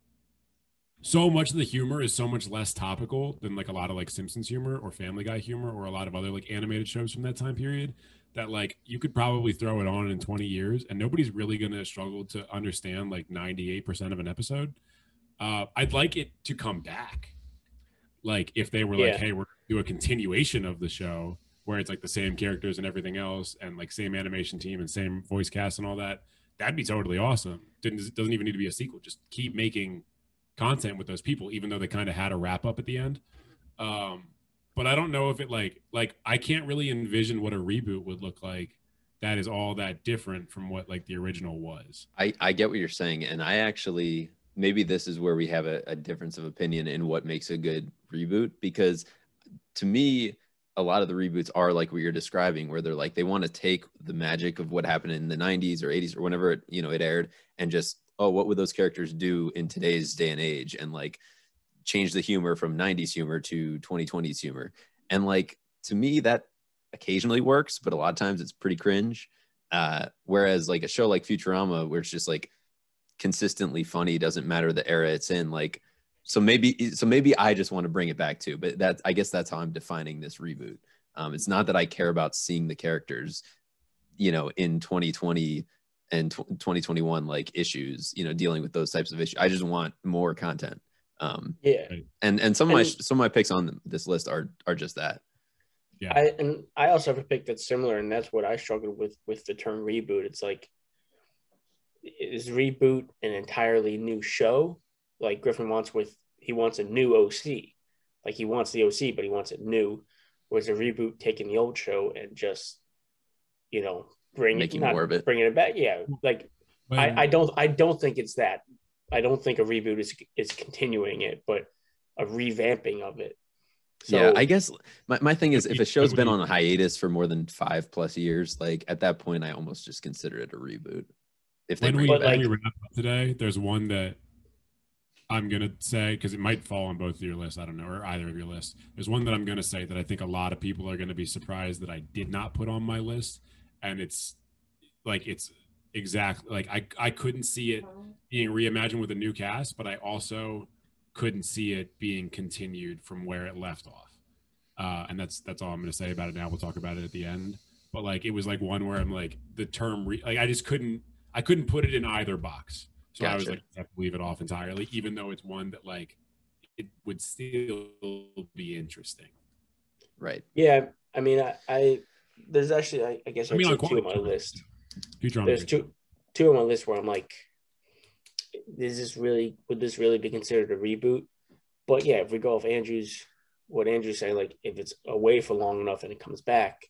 so much of the humor is so much less topical than like a lot of like Simpsons humor or Family Guy humor or a lot of other like animated shows from that time period. That like you could probably throw it on in 20 years and nobody's really gonna struggle to understand like 98% of an episode. Uh, I'd like it to come back. Like if they were Yeah. like, hey, we're do a continuation of the show where it's like the same characters and everything else and like same animation team and same voice cast and all that that'd be totally awesome didn't doesn't even need to be a sequel just keep making content with those people even though they kind of had a wrap up at the end um but i don't know if it like like i can't really envision what a reboot would look like that is all that different from what like the original was I, I get what you're saying. And I actually, maybe this is where we have a, a difference of opinion in what makes a good reboot. Because to me, a lot of the reboots are like what you're describing, where they're like, they want to take the magic of what happened in the 90s or 80s or whenever it, you know, it aired and just, oh, what would those characters do in today's day and age? And like change the humor from 90s humor to 2020s humor. And like, to me, that occasionally works, but a lot of times it's pretty cringe. Uh, whereas like a show like Futurama, where it's just like consistently funny, doesn't matter the era it's in. Like, so maybe, so maybe I just want to bring it back too. But that, I guess that's how I'm defining this reboot. Um, it's not that I care about seeing the characters, you know, in 2020 and tw 2021 like issues, you know, dealing with those types of issues. I just want more content. Um, Yeah. and and some of my And- some of my picks on this list are are just that. yeah I and I also have a pick that's similar, and that's what I struggled with with the term reboot. It's like is reboot an entirely new show? Like Griffin wants with he wants a new OC. Like he wants the OC, but he wants it new. Whereas a reboot taking the old show and just, you know, bring Making not more of it. bringing it back. Yeah, like When- I, I don't I don't think it's that. I don't think a reboot is is continuing it, but a revamping of it. So yeah, I guess my, my thing is if a show's been on a hiatus for more than five plus years, like at that point, I almost just consider it a reboot. If they when we, when we wrap up today, there's one that I'm gonna say because it might fall on both of your lists. I don't know, or either of your lists. There's one that I'm gonna say that I think a lot of people are gonna be surprised that I did not put on my list, and it's like it's exactly like I I couldn't see it being reimagined with a new cast, but I also couldn't see it being continued from where it left off. Uh, and that's that's all I'm gonna say about it now. We'll talk about it at the end. But like it was like one where I'm like the term re- like I just couldn't I couldn't put it in either box. So I was like I have to leave it off entirely, even though it's one that like it would still be interesting. right. Yeah, I mean, I, I there's actually, I, I guess I, I mean, on took two on my list. Future There's two, two on my list where I'm like, is this really would this really be considered a reboot? But yeah, if we go off Andrew's, what Andrew's saying, like if it's away for long enough and it comes back,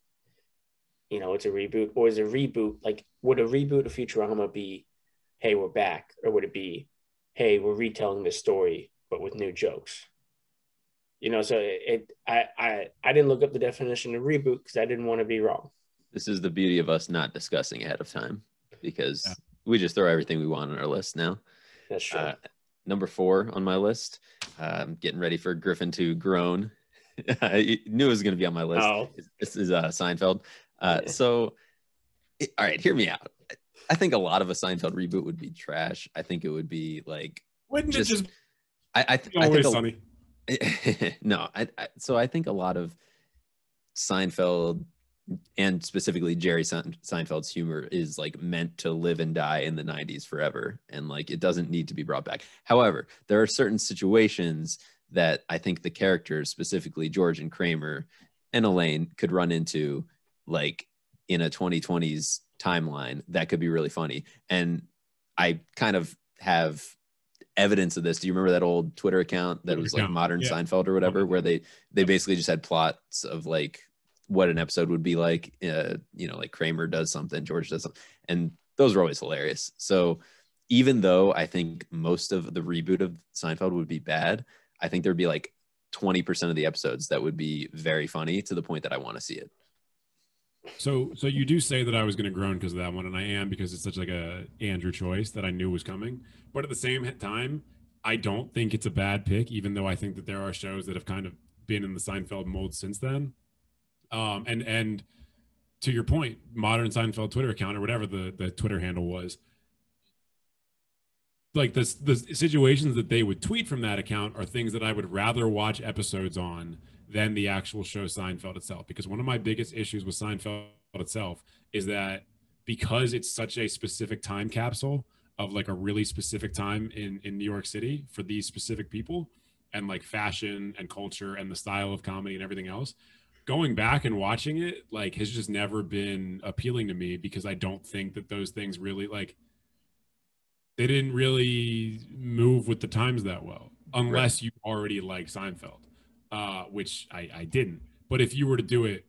you know, it's a reboot. Or is a reboot like would a reboot of Futurama be, hey, we're back, or would it be, hey, we're retelling this story but with new jokes? You know, so it, it I I I didn't look up the definition of reboot because I didn't want to be wrong. This is the beauty of us not discussing ahead of time. because Yeah. we just throw everything we want on our list now. That's true. Uh, number four on my list. Uh, I'm getting ready for Griffin to groan. I knew it was going to be on my list. oh, This is uh, Seinfeld. Uh, So, it- all right, hear me out. I think a lot of a Seinfeld reboot would be trash. I think it would be like Wouldn't Just- it just I, I, th- I think a- sunny? no, I, I so I think a lot of Seinfeld and specifically Jerry Seinfeld's humor is like meant to live and die in the 90s forever and like it doesn't need to be brought back. However, there are certain situations that I think the characters, specifically George and Kramer and Elaine, could run into like in a 2020s timeline that could be really funny. And I kind of have evidence of this. Do you remember that old Twitter account that Twitter was like account, modern yeah. Seinfeld or whatever, where they they basically just had plots of like what an episode would be like. Uh, you know, like Kramer does something, George does something, and those were always hilarious. So even though I think most of the reboot of Seinfeld would be bad, I think there'd be like 20% of the episodes that would be very funny to the point that I want to see it. So, so you do say that I was going to groan because of that one, and I am because it's such like a Andrew choice that I knew was coming. But at the same time, I don't think it's a bad pick, even though I think that there are shows that have kind of been in the Seinfeld mold since then. Um, and and to your point, modern Seinfeld Twitter account or whatever the the Twitter handle was, like the the situations that they would tweet from that account are things that I would rather watch episodes on than the actual show Seinfeld itself. Because one of my biggest issues with Seinfeld itself is that because it's such a specific time capsule of like a really specific time in in New York City for these specific people and like fashion and culture and the style of comedy and everything else going back and watching it like has just never been appealing to me because I don't think that those things really like they didn't really move with the times that well unless you already like Seinfeld uh which I I didn't. But if you were to do it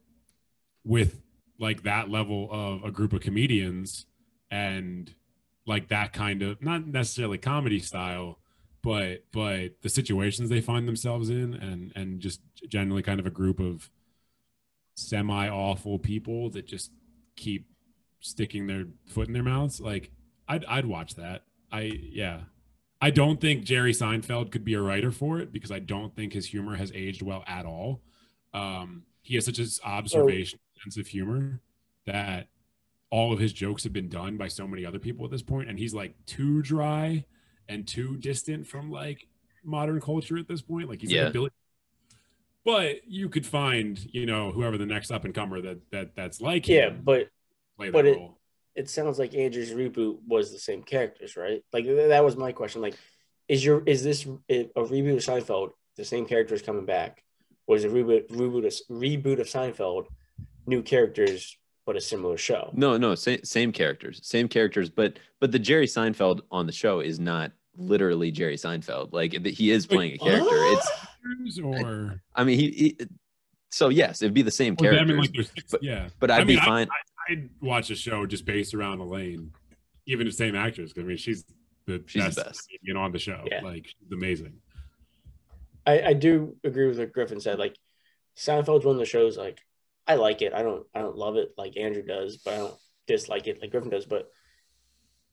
with like that level of a group of comedians and like that kind of not necessarily comedy style but but the situations they find themselves in and and just generally kind of a group of semi awful people that just keep sticking their foot in their mouths like I'd I'd watch that. I yeah I don't think Jerry Seinfeld could be a writer for it because I don't think his humor has aged well at all. Um he has such an observation sense of humor that all of his jokes have been done by so many other people at this point and he's like too dry and too distant from like modern culture at this point. Like he's Yeah. like a billy. But you could find you know whoever the next up and comer that that that's like yeah, him but play but it- role it sounds like Andrew's reboot was the same characters, right? Like that was my question. Like, is your is this a reboot of Seinfeld? The same characters coming back, or is a reboot reboot of, reboot of Seinfeld, new characters but a similar show? No, no, same same characters, same characters, but but the Jerry Seinfeld on the show is not literally Jerry Seinfeld. Like he is playing a character. It's or I mean he, he so yes, it'd be the same or them characters, in like six, but- yeah but I'd I mean, be I- fine. I'd watch a show just based around Elaine, even the same actress. I mean, she's the She's the best, You know, on the show. Yeah. Like, she's amazing. I, I do agree with what Griffin said. Like Seinfeld's one of the shows like I like it. I don't I don't love it like Andrew does, but I don't dislike it like Griffin does. But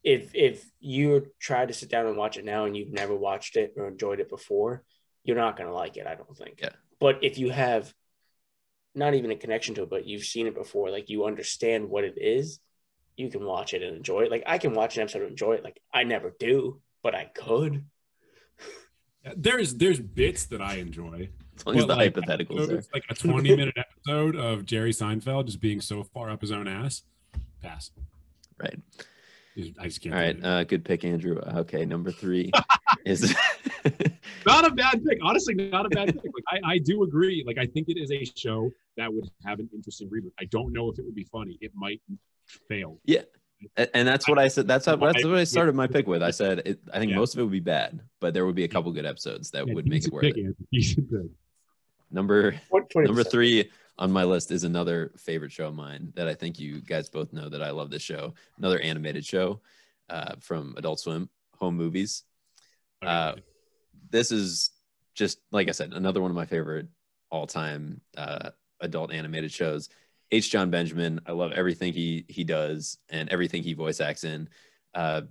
if if you try to sit down and watch it now and you've never watched it or enjoyed it before, you're not gonna like it, I don't think. Yeah. But if you have not even a connection to it, but you've seen it before, like you understand what it is, you can watch it and enjoy it. Like I can watch an episode and enjoy it. Like I never do, but I could. There's there's bits that I enjoy. As long as the like, hypotheticals So there. it's like a 20 minute episode of Jerry Seinfeld just being so far up his own ass. Pass. Right. I just can't. All do right. it. Uh, good pick, Andrew. Okay, number three is not a bad pick. Honestly, not a bad pick. Like I, I do agree. Like I think it is a show that would have an interesting reboot. I don't know if it would be funny. It might fail. Yeah. and that's what I said. That's how, that's what I started my pick with. I said it, I think Yeah. most of it would be bad, but there would be a couple good episodes that Yeah, would make it worth pick, it. Anthony. Number 20%? number three on my list is another favorite show of mine that I think you guys both know that I love this show. Another animated show uh, from Adult Swim, Home Movies. Uh, This is just like I said, another one of my favorite all-time uh, adult animated shows. H. John Benjamin. I love everything he he does and everything he voice acts in. Uh,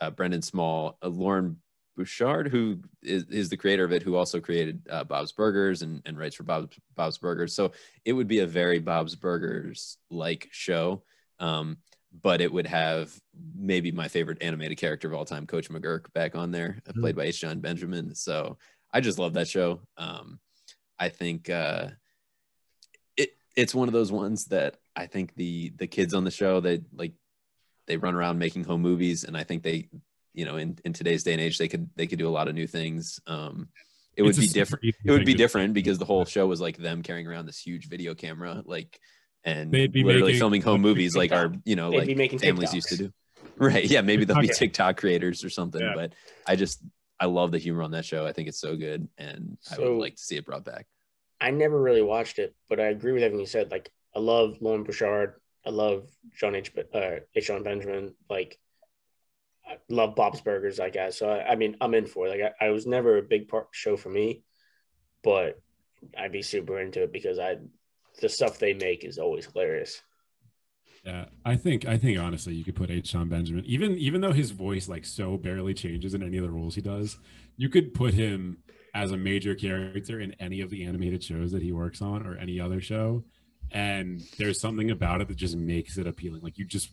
uh, Brendan Small, uh, Loren Bouchard, who is, is the creator of it, who also created uh, Bob's Burgers and, and writes for Bob's, Bob's Burgers. So it would be a very Bob's Burgers like show. Um, but it would have maybe my favorite animated character of all time, Coach McGuirk, back on there, mm-hmm. played by H. John Benjamin. So I just love that show. Um, I think uh, it it's one of those ones that I think the the kids on the show they like they run around making home movies, and I think they you know in, in today's day and age they could they could do a lot of new things. Um, it would be different. It would be different because the whole show was like them carrying around this huge video camera, like and they'd be literally filming home movies like our you know they'd like families TikToks. used to do. Right yeah maybe they'll okay. be tiktok creators or something yeah. but i just i love the humor on that show. I think it's so good and so, i would like to see it brought back. I never really watched it but i agree with everything you said. Like i love Loren Bouchard. i love john h uh h. John benjamin. Like I love bob's burgers i guess. So i, I mean i'm in for it. Like I, I was never a big part show for me but i'd be super into it because i the stuff they make is always hilarious. Yeah, I think I think honestly, you could put H. John Benjamin, even even though his voice like so barely changes in any of the roles he does, you could put him as a major character in any of the animated shows that he works on or any other show, and there's something about it that just makes it appealing. Like you just,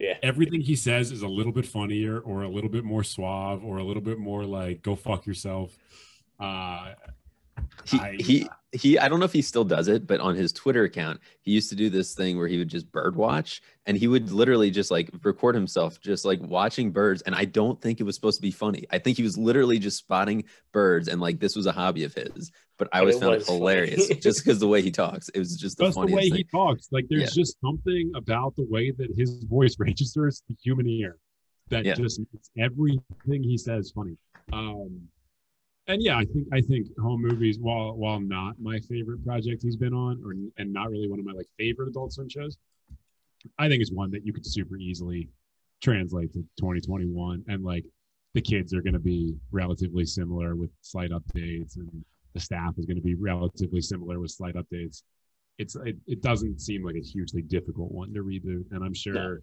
yeah, everything he says is a little bit funnier or a little bit more suave or a little bit more like "go fuck yourself." Uh, he, I, he he I don't know if he still does it, but on his Twitter account, he used to do this thing where he would just bird watch and he would literally just like record himself just like watching birds. And I don't think it was supposed to be funny. I think he was literally just spotting birds and like this was a hobby of his. But I always it found it hilarious just because the way he talks. It was just the, just the way thing. he talks. Like there's yeah. just something about the way that his voice registers the human ear that yeah. just makes everything he says funny. Um and yeah, I think I think home movies, while while not my favorite project he's been on, or and not really one of my like favorite Adult Swim shows, I think it's one that you could super easily translate to 2021, and like the kids are going to be relatively similar with slight updates, and the staff is going to be relatively similar with slight updates. It's it, it doesn't seem like a hugely difficult one to reboot, and I'm sure no.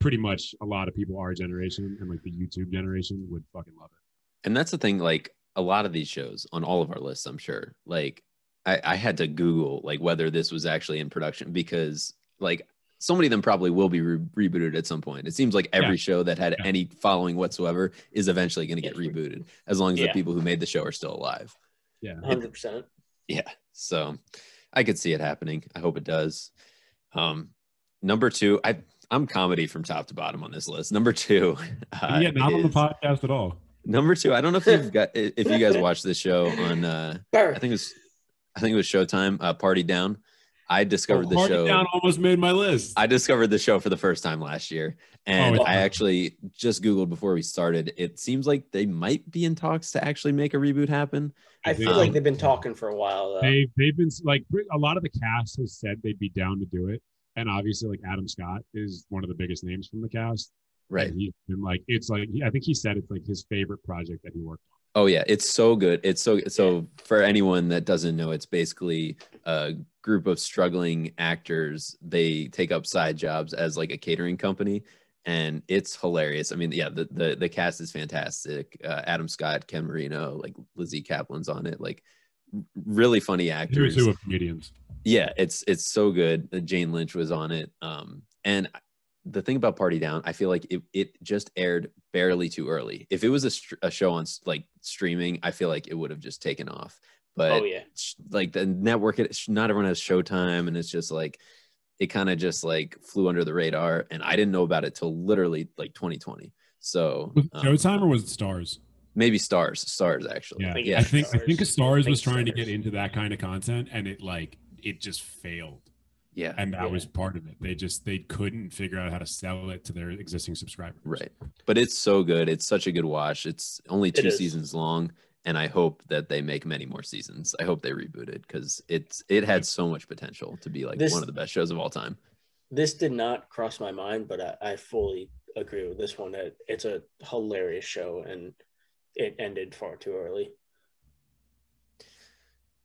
pretty much a lot of people our generation and like the YouTube generation would fucking love it. And that's the thing, like a lot of these shows on all of our lists, I'm sure. Like I, I had to Google like whether this was actually in production because like so many of them probably will be re- rebooted at some point. It seems like every yeah. show that had yeah. any following whatsoever is eventually going to get rebooted as long as yeah. the people who made the show are still alive. Yeah. 100%. Yeah. So I could see it happening. I hope it does. Um, number two, I, I'm comedy from top to bottom on this list. Number two. Uh, yeah, not is, on the podcast at all. Number two, I don't know if you've got if you guys watched this show on uh I think it was I think it was Showtime, uh Party Down. I discovered oh, the show. Down almost made my list. I discovered the show for the first time last year, and oh, I actually just googled before we started. It seems like they might be in talks to actually make a reboot happen. I feel um, like they've been talking for a while. Though. They they've been like a lot of the cast has said they'd be down to do it, and obviously like Adam Scott is one of the biggest names from the cast. Right. And been like, it's like, I think he said it's like his favorite project that he worked on. Oh yeah, it's so good. It's so so for anyone that doesn't know, it's basically a group of struggling actors. They take up side jobs as like a catering company, and it's hilarious. I mean, yeah, the the, the cast is fantastic. Uh, Adam Scott, Ken Marino, like Lizzie Caplan's on it. Like really funny actors. Two comedians. Yeah, it's it's so good. Jane Lynch was on it. Um, and the thing about Party Down, I feel like it, it just aired barely too early. If it was a, a show on like streaming, I feel like it would have just taken off. But oh, yeah. like the network, it, not everyone has Showtime, and it's just like it kind of just like flew under the radar, and I didn't know about it till literally like 2020. So um, Showtime or was it Starz? Maybe Starz, Starz actually. Yeah, yeah. I think Starz. I think Starz was trying Starz. to get into that kind of content, and it like it just failed. Yeah. And that yeah. was part of it. They just they couldn't figure out how to sell it to their existing subscribers. Right. But it's so good. It's such a good watch. It's only two it seasons long. And I hope that they make many more seasons. I hope they reboot it because it's it had so much potential to be like this, one of the best shows of all time. This did not cross my mind, but I, I fully agree with this one that it's a hilarious show and it ended far too early.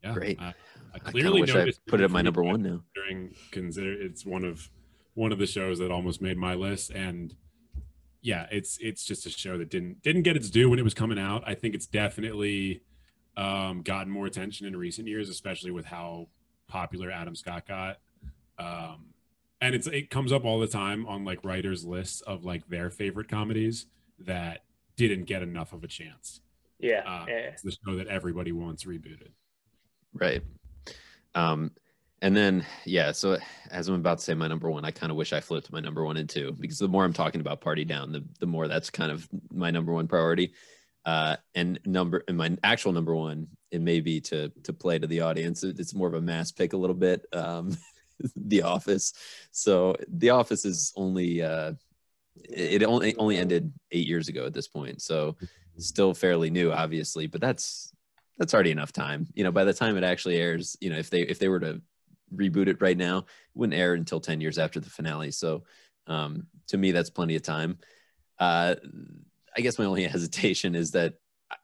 Yeah, Great. I, I I kinda clearly wish I put it at my number one now. During consider it's one of one of the shows that almost made my list, and yeah, it's it's just a show that didn't didn't get its due when it was coming out. I think it's definitely um, gotten more attention in recent years, especially with how popular Adam Scott got. Um, and it's it comes up all the time on like writers' lists of like their favorite comedies that didn't get enough of a chance. Yeah, Uh, yeah. It's the show that everybody wants rebooted. Right. Um, and then yeah, so as I'm about to say my number one, I kind of wish I flipped my number one and two because the more I'm talking about Party Down, the the more that's kind of my number one priority. Uh, and number and my actual number one, it may be to to play to the audience. It's more of a mass pick a little bit. Um, the Office. So The Office is only uh, it only only ended eight years ago at this point. So still fairly new, obviously, but that's that's already enough time. You know, by the time it actually airs, you know, if they if they were to reboot it right now, it wouldn't air until 10 years after the finale. So um to me that's plenty of time. Uh I guess my only hesitation is that I-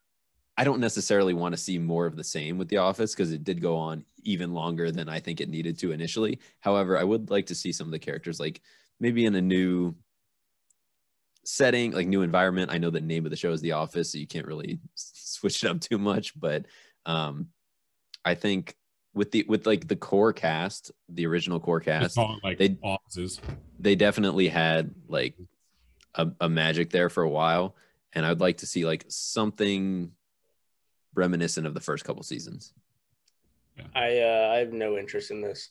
I don't necessarily want to see more of the same with The Office because it did go on even longer than I think it needed to initially. However, I would like to see some of the characters like maybe in a new setting, like new environment. I know the name of the show is The Office, so you can't really switch it up too much, but um I think with the with like the core cast, the original core cast, called like they- offices. they definitely had like a, a magic there for a while and i'd like to see like something reminiscent of the first couple seasons I uh, I have no interest in this.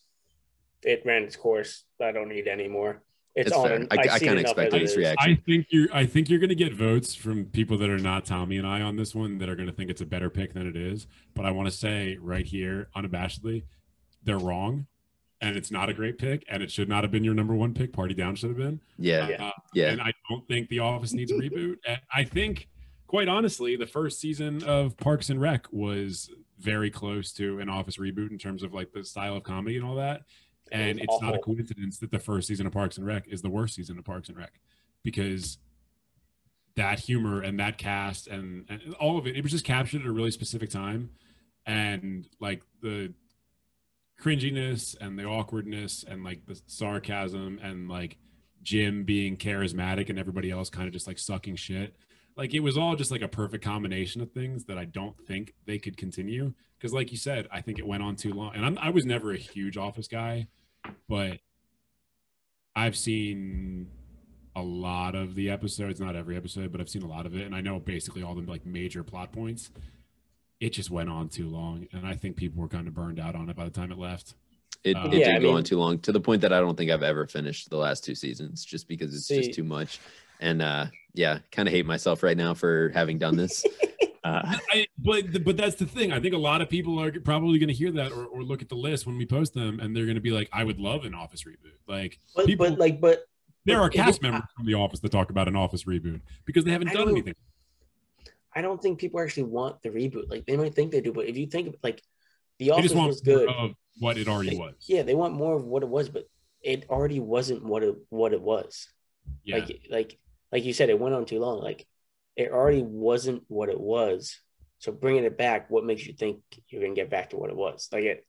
It ran its course. I don't need any more. It's, It's on. fair. I- I've I seen kinda expected as this reaction. I think you're. I think you're going to get votes from people that are not Tommy and I on this one that are going to think it's a better pick than it is. But I want to say right here, unabashedly, they're wrong, and it's not a great pick, and it should not have been your number one pick. Party Down should have been. yeah Yeah. Uh, yeah And I don't think The Office needs a reboot. And I think, quite honestly, the first season of Parks and Rec was very close to an Office reboot in terms of like the style of comedy and all that. And It it's was not a coincidence that the first season of Parks and Rec is the worst season of Parks and Rec because that humor and that cast and, and all of it, it was just captured at a really specific time. And like the cringiness and the awkwardness and like the sarcasm and like Jim being charismatic and everybody else kind of just like sucking shit. Like it was all just like a perfect combination of things that I don't think they could continue. Because, like you said, I think it went on too long. And I'm, I was never a huge Office guy, but I've seen a lot of the episodes, not every episode, but I've seen a lot of it. And I know basically all the like major plot points. It just went on too long. And I think people were kind of burned out on it by the time it left. it, Uh, it Yeah, did I go mean- on too long to the point that i don't think i've ever finished the last two seasons just because it's See- just too much and uh yeah kind of hate myself right now for having done this uh I, but but that's the thing. I think a lot of people are probably going to hear that or, or look at the list when we post them, and they're going to be like, "I would love an Office reboot." Like But, people, but like, but there are cast members from The Office that talk about an Office reboot because they haven't I done anything. I don't think people actually want the reboot. Like they might think they do, but if you think like the Office just want was more good, of what it already They- was. yeah, they want more of what it was, but it already wasn't what it what it was. Yeah. Like like like you said, it went on too long. Like it already wasn't what it was. So bringing it back, what makes you think you're gonna get back to what it was? Like it,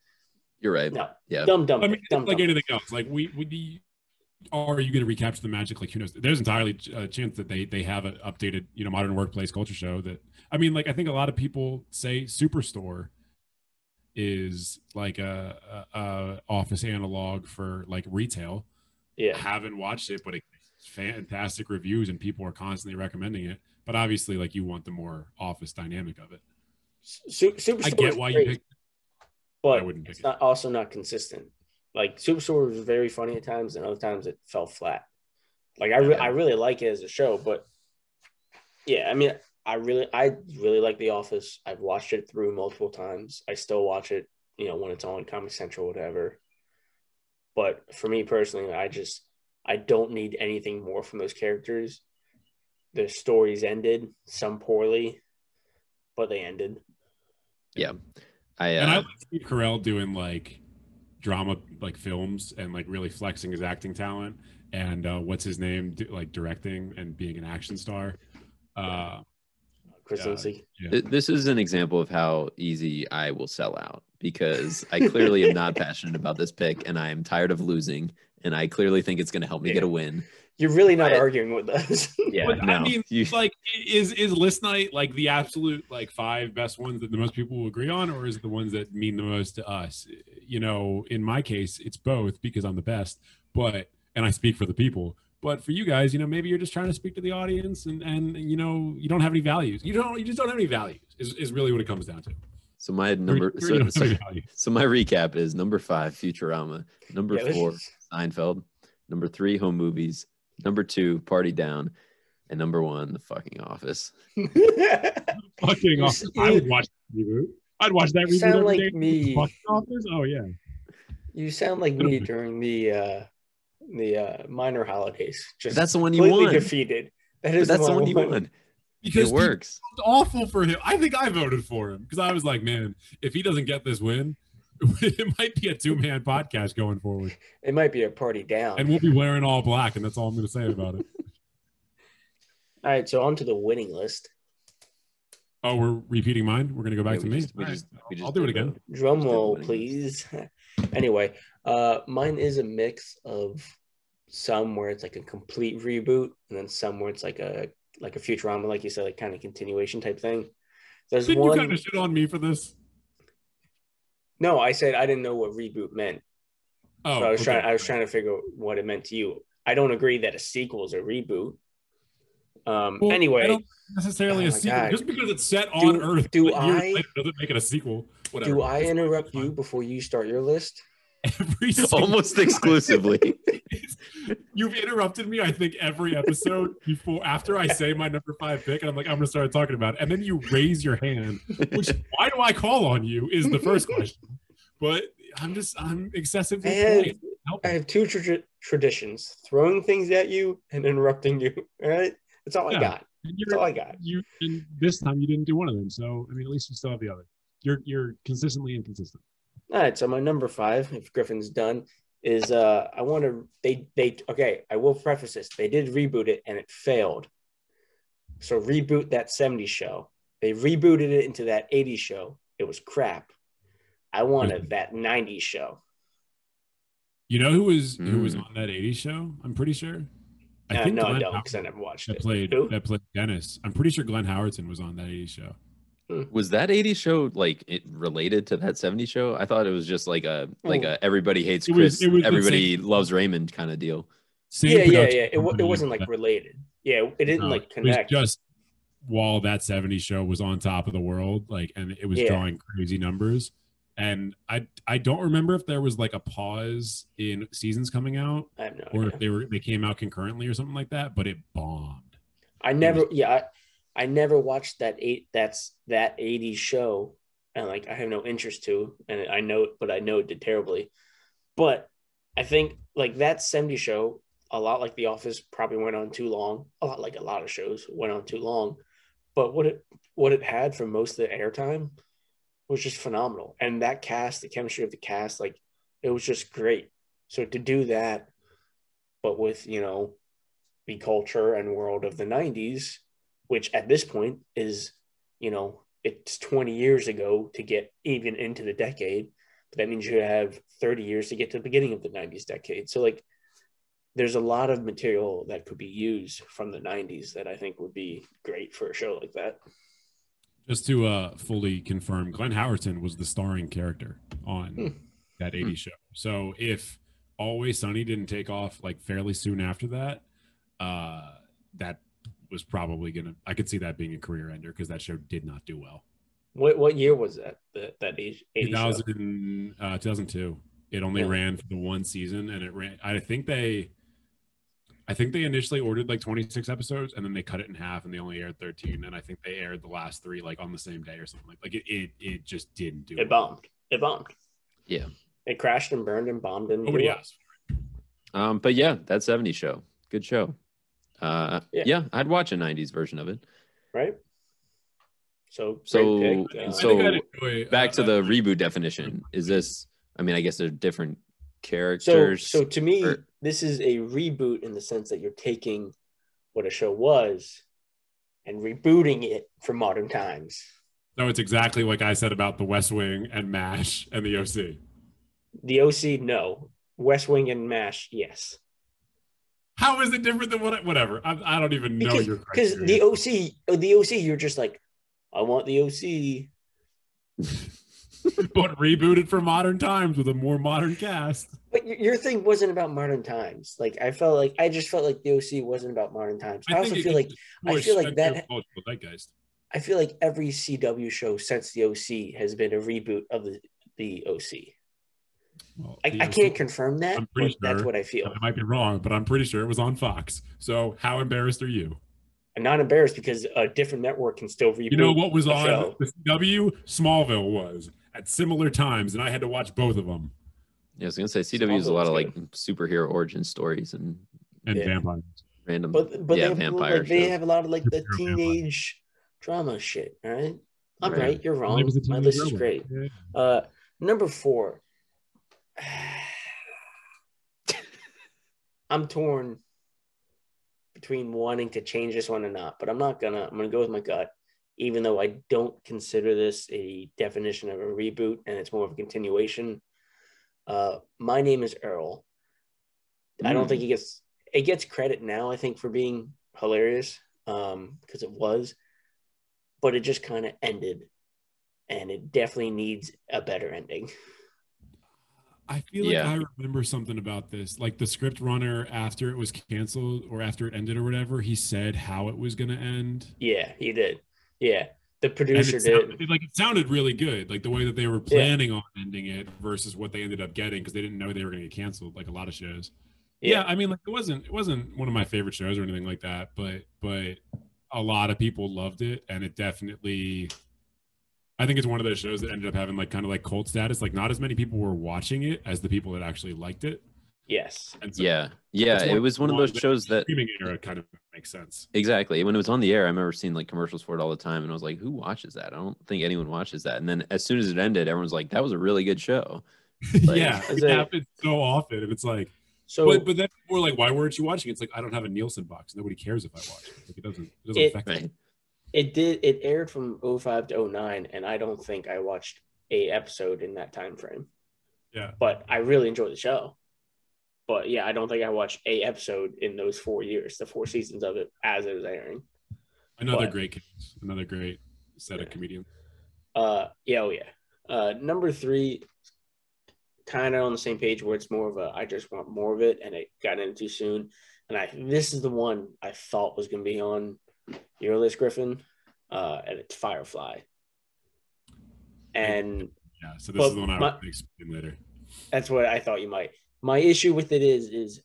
you're right no, yeah dumb, dumb, I mean, dumb, like dumb. anything else. Like we, we are you going to recapture the magic? Like who knows? There's entirely a chance that they they have an updated, you know, modern workplace culture show. That I mean, like I think a lot of people say Superstore is like a, a, a office analog for like retail. Yeah, haven't watched it, but it's fantastic reviews and people are constantly recommending it. But obviously, like you want the more office dynamic of it. Su- Superstore. I get why you great, picked. but I wouldn't pick it's it. not also not consistent. Like Superstore was very funny at times, and other times it fell flat. Like I, re- Yeah. I really like it as a show, but yeah, I mean, I really, I really like The Office. I've watched it through multiple times. I still watch it, you know, when it's on Comedy Central, whatever. But for me personally, I just, I don't need anything more from those characters. Their stories ended, some poorly, but they ended. yeah i And I uh, like Steve Carell doing like drama, like films, and like really flexing his acting talent. And uh, what's his name? Do, like directing and being an action star. Uh, Chris Yeah. Lindsay. yeah. This is an example of how easy I will sell out because I clearly am not passionate about this pick and I am tired of losing and I clearly think it's going to help me get a win. You're really not I- arguing with us. Yeah, But, no. I mean, you- like, is is list night like the absolute like five best ones that the most people will agree on, or is it the ones that mean the most to us? You know, in my case, it's both because I'm the best, but and I speak for the people. But for you guys, you know, maybe you're just trying to speak to the audience, and and you know, you don't have any values. You don't. You just don't have any values. Is, is really what it comes down to. so my number, so, so, so my recap is number five, Futurama. Number Yeah, four, is- Seinfeld. Number three, Home Movies. Number two, Party Down. And number one, The Fucking Office. Fucking office. s- I would watch that reboot. I'd watch that You reboot sound every like day. me. Fucking office. Oh yeah. you sound like me during the uh the uh minor holidays. Just That's the one you won. defeated. That But is that's the I one you won. won. Because it works. it's awful for him. I think I voted for him because I was like, man, if he doesn't get this win, it might be a two man podcast going forward, It might be a party down. and we'll be wearing all black, and that's all I'm going to say about it. All right, so on to the winning list. Oh, we're repeating mine. We're going to go back Yeah, to we me. just- we just- we just I'll do it again. the- Drum Just did the roll, please. anyway, uh, mine is a mix of some where it's like a complete reboot, and then some where it's like a like a Futurama, like you said, like kind of continuation type thing. There's Didn't you kind of shit on me for this? No, I said I didn't know what reboot meant. Oh, so I was okay. trying. I was trying to figure out what it meant to you. I don't agree that a sequel is a reboot. Um. Well, anyway, necessarily Oh a sequel. God. Just because it's set on Do- Earth, do I- later doesn't make it a sequel. Whatever. do I interrupt you before you start your list? Every Almost exclusively. You've interrupted me, I think, every episode before after I say my number five pick, and I'm like, I'm gonna start talking about it. And then you raise your hand, which why do I call on you is the first question. But I'm just I'm excessively And polite. I have two tra- traditions: throwing things at you and interrupting you. All right, that's all Yeah. I got. That's all I got. you and this time you didn't do one of them. So I mean at least you still have the other. You're you're consistently inconsistent. All right, so my number five, if Griffin's done, is uh I want to they they okay, I will preface this. They did reboot it and it failed. So reboot that 70s show. They rebooted it into that 80s show. It was crap. I wanted that 90s show. You know who was who was Mm. on that 80s show? I'm pretty sure. I Uh, think no, I don't because I never watched that it. played Who? that played Dennis. I'm pretty sure Glenn Howerton was on that 80s show. Hmm. Was that 80s show like it related to that 70s show? I thought it was just like a like Oh. a everybody hates It was- Chris, it was the everybody loves Raymond kind of deal. Same yeah, yeah, yeah. It, wa- it wasn't like related. Yeah, it didn't No, like it was connect. just while that 70s show was on top of the world, like, and it was Yeah. drawing crazy numbers. And I I don't remember if there was like a pause in seasons coming out I have no or idea. if they were they came out concurrently or something like that, but it bombed. I never, yeah, I, never watched that eight. That's that '80s show, and like I have no interest to, and I know, but I know it did terribly. But I think like that '70s show, a lot like The Office, probably went on too long. A lot like a lot of shows went on too long. But what it what it had for most of the airtime was just phenomenal, and that cast, the chemistry of the cast, like it was just great. So to do that, but with you know the culture and world of the 90s which at this point is you know it's 20 years ago to get even into the decade but that means you have 30 years to get to the beginning of the 90s decade so like there's a lot of material that could be used from the 90s that i think would be great for a show like that Just to uh fully confirm, Glenn Howerton was the starring character on Hmm. that 80s show. So if Always Sunny didn't take off like fairly soon after that, uh that was probably gonna I could see that being a career ender because that show did not do well. what what year was that that, that age 2000, uh, 2002. It only Yeah. ran for the one season, and it ran. I think they, I think they initially ordered like 26 episodes, and then they cut it in half, and they only aired 13. And I think they aired the last three like on the same day or something like. Like it, it, it just didn't do. it bombed it bombed Yeah. it crashed and burned and bombed and Nobody blew asked. Um, but yeah, that 70 show. Good show. Uh Yeah. yeah. I'd watch a 90s version of it. right so So- pick. Uh, so- enjoy, Back uh, to the reboot definition. Is this I mean, I guess they're different characters. so so to me, or- this is a reboot in the sense that you're taking what a show was and rebooting it for modern times. So it's exactly like I said about the West Wing and MASH and the OC. The OC, no. West Wing and MASH, yes. How is it different than what? I, whatever. I, I don't even know Because your because the OC, oh, the OC, you're just like, I want the OC. but rebooted for modern times with a more modern cast. But your, thing wasn't about modern times. Like I felt like I just felt like the OC wasn't about modern times. I, also feel like I feel like that-. I feel like every CW show since the OC has been a reboot of the the OC. Well, I, I can't confirm that, I'm but pretty that's what I feel. I might be wrong, but I'm pretty sure it was on Fox. So how embarrassed are you? I'm not embarrassed because a different network can still reboot. You know what was on show. the CW? Smallville was at similar times, and I had to watch both of them. Yeah, I was gonna say CW is a lot of like superhero origin stories and And Yeah. vampires. random. But but yeah, they, have, vampire like, they have a lot of like the Superhero vampire. teenage drama shit. All right, I'm Right. right. You're wrong. it was a My teenage list is great. Yeah. Uh, number four. I'm torn between wanting to change this one or not, but I'm not gonna. I'm gonna go with my gut, even though I don't consider this a definition of a reboot and it's more of a continuation. Uh, my name is Earl. I don't Mm. think it gets it gets credit now. I think for being hilarious um, because it was, but it just kind of ended, and it definitely needs a better ending. I feel like Yeah. I remember something about this. Like the script runner, after it was canceled or after it ended or whatever, he said how it was going to end. Yeah, he did. Yeah, the producer it did. sounded, like it sounded really good, like the way that they were planning on ending it versus what they ended up getting because they didn't know they were going to get canceled, like a lot of shows. Yeah. I mean, like it wasn't it wasn't one of my favorite shows or anything like that, but but a lot of people loved it, and it definitely. I think it's one of those shows that ended up having like kind of like cult status. Like not as many people were watching it as the people that actually liked it. Yes. And so yeah, yeah, it's it was one of those shows that streaming era kind of makes sense. exactly when it was on the air. I remember seeing like commercials for it all the time, and I was like, "Who watches that?" I don't think anyone watches that. And then as soon as it ended, everyone's like, "That was a really good show." Like- yeah, Is it it- happens so often, and it's like, So but but then we're like, why weren't you watching? It's like I don't have a Nielsen box. Nobody cares if I watch it. Like it doesn't it doesn't It- affect me. It did. It aired from 05 to 09, and I don't think I watched a episode in that time frame. Yeah, But I really enjoyed the show. But yeah, I don't think I watched a episode in those four years, the four seasons of it as it was airing. another But- great case, another great set of Yeah. comedians. Uh, yeah, oh yeah. Uh, number three, kind of on the same page where it's more of a I just want more of it, and it got in too soon. And I this is the one I thought was going to be on your list, Griffin, uh, and it's Firefly. And Yeah, so this is the one I will explain later. that's what I thought you might. My issue with it is, is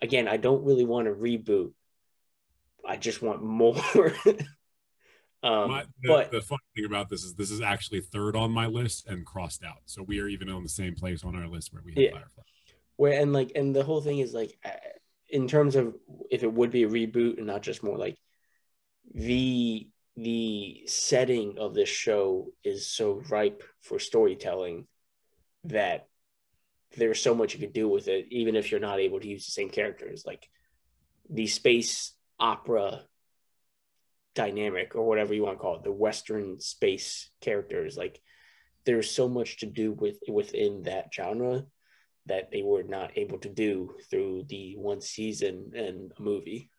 again, I don't really want to reboot. I just want more. um, My, the, but the funny thing about this is this is actually third on my list and crossed out. So we are even on the same place on our list where we have Yeah. Firefly. where and like and the whole thing is like uh, in terms of if it would be a reboot and not just more like the the setting of this show is so ripe for storytelling that there's so much you could do with it even if you're not able to use the same characters. Like the space opera dynamic or whatever you want to call it the western space characters like there's so much to do with within that genre that they were not able to do through the one season and a movie.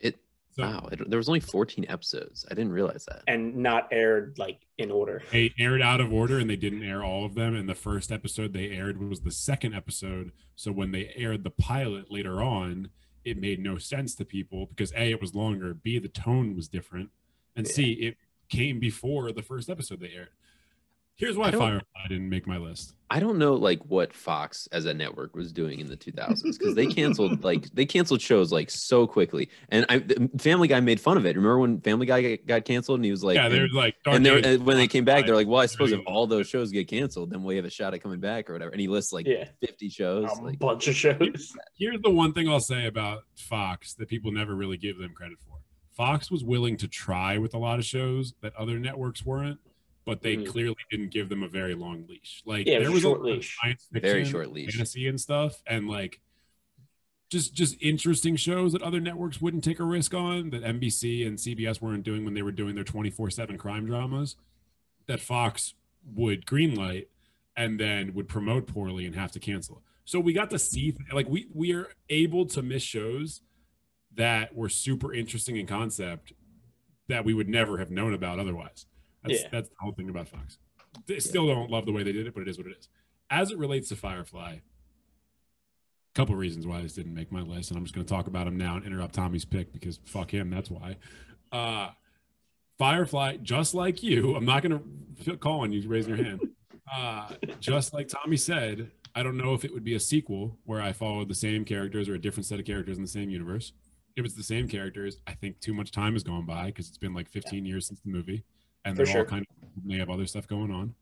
It So wow, it, there was only 14 episodes. I didn't realize that. And not aired like in order. they aired out of order and they didn't air all of them. And the first episode they aired was the second episode. So when they aired the pilot later on, it made no sense to people because A, it was longer, B, the tone was different, and C, it came before the first episode they aired. Here's why I don't- Firefly didn't make my list. I don't know like what Fox as a network was doing in the 2000s because they canceled like they canceled shows like so quickly. And I Family Guy made fun of it. Remember when Family Guy got, got canceled and he was like, yeah, and- they're like, Dark and they were, and when they came back, they're like, "Well, I suppose if all those shows get canceled, then we have a shot at coming back or whatever." And he lists like Yeah. 50 shows. A Like, bunch of shows. here's the one thing I'll say about Fox that people never really give them credit for. Fox was willing to try with a lot of shows that other networks weren't, but they Mhm. clearly didn't give them a very long leash. Like Yeah, there was short a leash. science Very fiction, short leash. fantasy and stuff, and like just just interesting shows that other networks wouldn't take a risk on that NBC and CBS weren't doing when they were doing their 24/7 crime dramas that Fox would greenlight and then would promote poorly and have to cancel. So we got to see like we we are able to miss shows that were super interesting in concept that we would never have known about otherwise. That's Yeah. that's the whole thing about Fox. They still don't love the way they did it, but it is what it is. As it relates to Firefly, a couple reasons why this didn't make my list, and I'm just going to talk about them now and interrupt Tommy's pick because fuck him. That's why. Uh, Firefly, just like you, I'm not going to call on you raising your hand. Uh, just like Tommy said, I don't know if it would be a sequel where I followed the same characters or a different set of characters in the same universe. If it's the same characters, I think too much time has gone by because it's been like 15 years since the movie, and For they're sure. all kind of they have other stuff going on.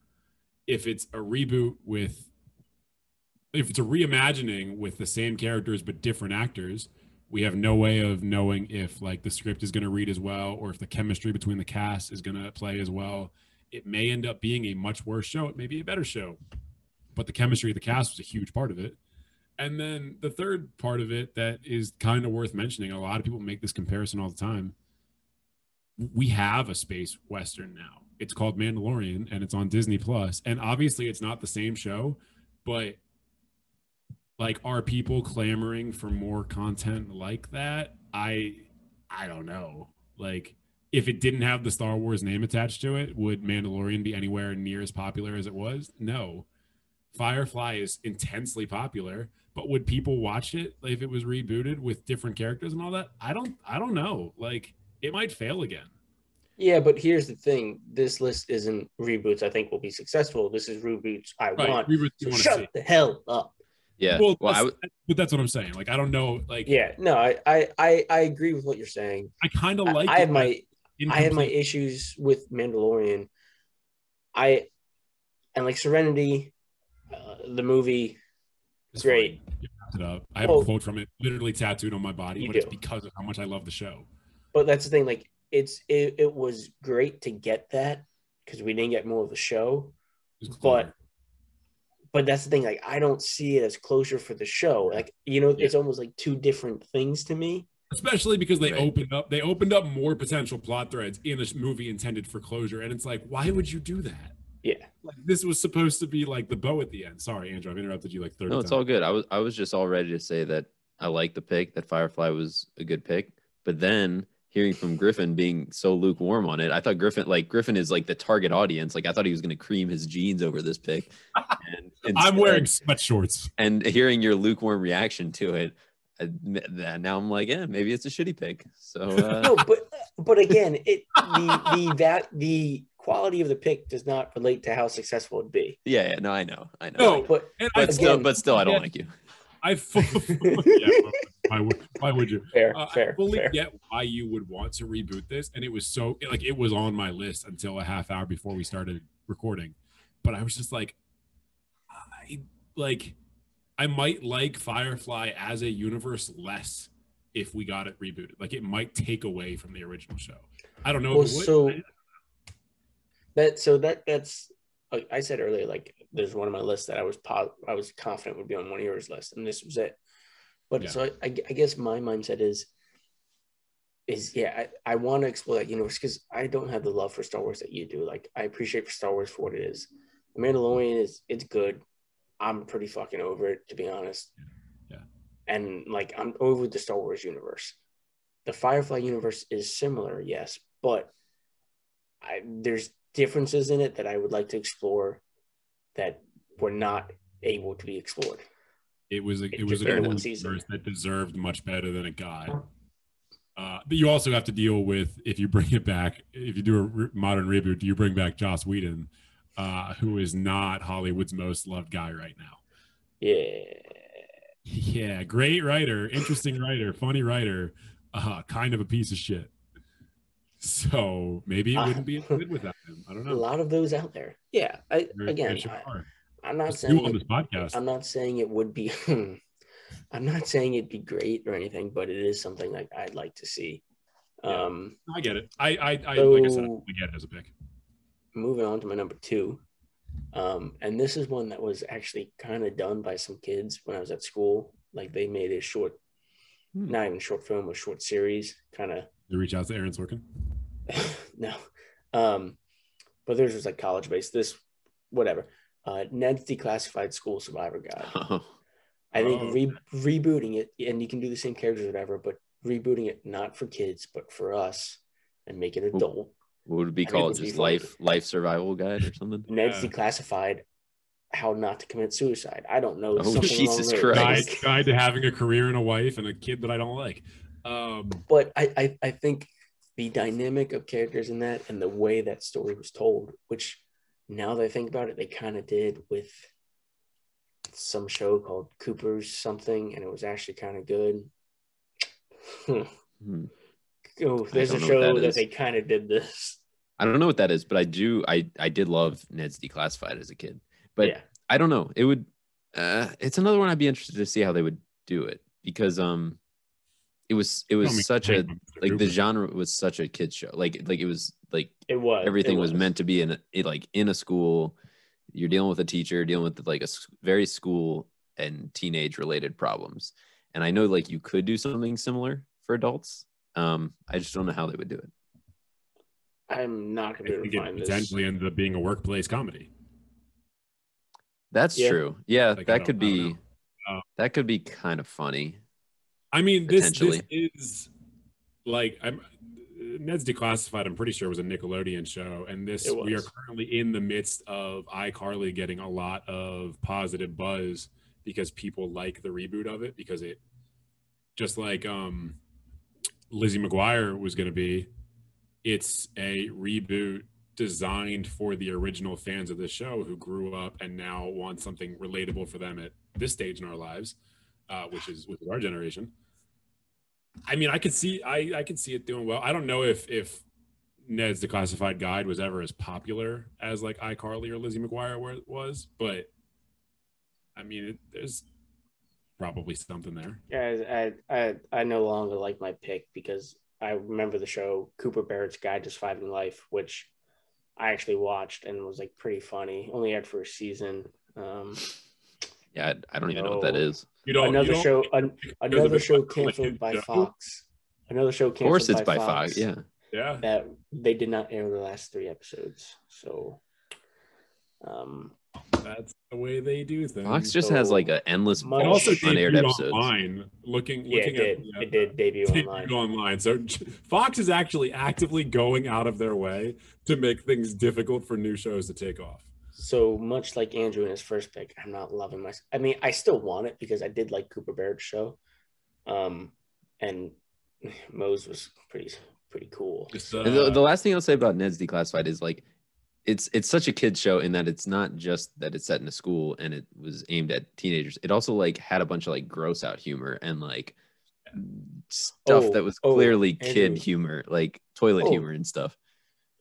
If it's a reboot with, if it's a reimagining with the same characters but different actors, we have no way of knowing if like the script is going to read as well or if the chemistry between the cast is going to play as well. It may end up being a much worse show. It may be a better show, but the chemistry of the cast was a huge part of it. And then the third part of it that is kind of worth mentioning, a lot of people make this comparison all the time. We have a space western now. It's called Mandalorian and it's on Disney Plus. And obviously it's not the same show, but like are people clamoring for more content like that? I I don't know. Like if it didn't have the Star Wars name attached to it, would Mandalorian be anywhere near as popular as it was? No. Firefly is intensely popular, but would people watch it if it was rebooted with different characters and all that? I don't I don't know. Like it might fail again. Yeah, but here's the thing: this list isn't reboots. I think will be successful. This is reboots I Right. want. We would So want shut see. the hell up. Yeah. Well, Well, that's- would. but that's what I'm saying. Like I don't know. Like Yeah, no, I I I, I agree with what you're saying. I kind of like. I it, had but my I had my issues with Mandalorian. I and like Serenity, uh, the movie. It's great. fine. You wrapped it up. I have Well- a quote from it literally tattooed on my body, You but it's because of how much I love the show. But that's the thing. Like it's it, it was great to get that because we didn't get more of the show. It But but that's the thing. Like I don't see it as closure for the show. Like you know, it's almost like two different things to me. especially because they Right. opened up they opened up more potential plot threads in a movie intended for closure, and it's like, why would you do that? Yeah. Like this was supposed to be like the bow at the end. Sorry, Andrew, I've interrupted you like thirty No, it's times. all good. I was I was just all ready to say that I like the pick, that Firefly was a good pick. But then hearing from Griffin being so lukewarm on it, I thought Griffin like Griffin is like the target audience. Like I thought he was gonna cream his jeans over this pick. And I'm instead- wearing sweatshorts. and hearing your lukewarm reaction to it, I, that now I'm like, yeah, maybe it's a shitty pick. So uh, No, but but again, it the the that the quality of the pick does not relate to how successful it'd be. yeah, yeah, no, I know, I know. No, But And I, but still, but still, I don't yeah. like you. I fu- yeah, why, would, why would you? fair, Uh, I fully fair. get why you would want to reboot this, and it was so like it was on my list until a half hour before we started recording. But I was just like, I like, I might like Firefly as a universe less if we got it rebooted. Like it might take away from the original show. I don't know. Well, if it would. so that so that that's like I said earlier. Like there's one of my lists that I was po- I was confident would be on one of yours list, and this was it. But Yeah. so I, I, guess my mindset is is yeah I, I want to explore that universe because I don't have the love for Star Wars that you do. Like I appreciate Star Wars for what it is. The Mandalorian is it's good. I'm pretty fucking over it to be honest. Yeah. And like I'm over the Star Wars universe. The Firefly universe is similar, yes, but I, there's differences in it that I would like to explore that were not able to be explored. It was a, It it was a been good one one that deserved much better than it got. Uh, but you also have to deal with if you bring it back, if you do a re- modern reboot, do you bring back Joss Whedon, uh, who is not Hollywood's most loved guy right now? Yeah. Yeah, great writer, interesting writer, funny writer, uh, kind of a piece of shit. So maybe it Uh, wouldn't be as good without him. I don't know. A lot of those out there. Yeah. I, again, I. I'm not saying on it- this podcast. I'm not saying it would be I'm not saying it'd be great or anything, but it is something like I'd like to see. Yeah. Um I get it. I, I, I like I said, So- I get it as a pick. moving on to my number two. Um, and this is one that was actually kind of done by some kids when I was at school. Like they made a short Hmm. not even short film, a short series, kind of You reach out to Aaron Sorkin. no. Um, but theirs was like college based. This, whatever. Uh, Ned's Declassified School Survivor Guide. Oh, I think Oh, re- rebooting it, and you can do the same characters, or whatever, but rebooting it not for kids, but for us, and make it adult. what would it be I think it called? would be Just funny. life life survival guide or something? Ned's Yeah. Declassified. How not to commit suicide. I don't know. Oh, something Jesus along Guide, Christ. guide to having a career and a wife and a kid that I don't like. Um, But I, I, I think the dynamic of characters in that and the way that story was told, which now that I think about it, they kind of did with some show called Cooper's something, and it was actually kind of good. Hmm. Oh, there's a don't know what show that that, they kind of did this. I don't know what that is, but I do. I I did love Ned's Declassified as a kid, but yeah, I don't know. It would. Uh, it's another one I'd be interested to see how they would do it because um, it was it was tell such a like the genre was such a kids show. Like like it was like it was. everything it was. meant to be in a, it, like in a school. You're dealing with a teacher, dealing with like a very school and teenage related problems. And I know like you could do something similar for adults. Um, I just don't know how they would do it. I'm not gonna be able think to it find this. potentially ended up being a workplace comedy. That's Yeah. true. Yeah, Like, that could be. Uh, that could be kind of funny. I mean, this this is like I'm Ned's Declassified. I'm pretty sure it was a Nickelodeon show, and this we are currently in the midst of iCarly getting a lot of positive buzz because people like the reboot of it because it just like um Lizzie McGuire was going to be. It's a reboot designed for the original fans of the show who grew up and now want something relatable for them at this stage in our lives, uh, which is which is our generation. I mean, I could see I I could see it doing well. I don't know if if Ned's Declassified Guide was ever as popular as like iCarly or Lizzie McGuire were, was, but I mean, it, there's probably something there. Yeah, I, I I no longer like my pick because I remember the show Cooper Barrett's Guide to Surviving Life, which I actually watched and was like pretty funny. Only had for a season. Um, Yeah, I, I don't even know what that No. is. You don't. another you don't- show, an, another show canceled by yeah. Fox. Another show Of canceled course, it's by, by Fox. Fox. Yeah, Yeah. that they did not air the last three episodes. So, um, That's the way they do things. Fox just so has like an endless much- bunch also of unaired episodes. online. Looking, yeah, looking it did. at the, uh, It did debut debuted online. online. So Fox is actually actively going out of their way to make things difficult for new shows to take off. So much like Andrew in his first pick, I'm not loving my. I mean, I still want it because I did like Cooper Barrett's show, um, and Moze was pretty pretty cool. Uh, the, the last thing I'll say about Ned's Declassified is like, it's it's such a kid show in that it's not just that it's set in a school and it was aimed at teenagers. It also like had a bunch of like gross out humor and like stuff Oh, that was oh, clearly kid Andrew. humor, like toilet Oh. humor and stuff.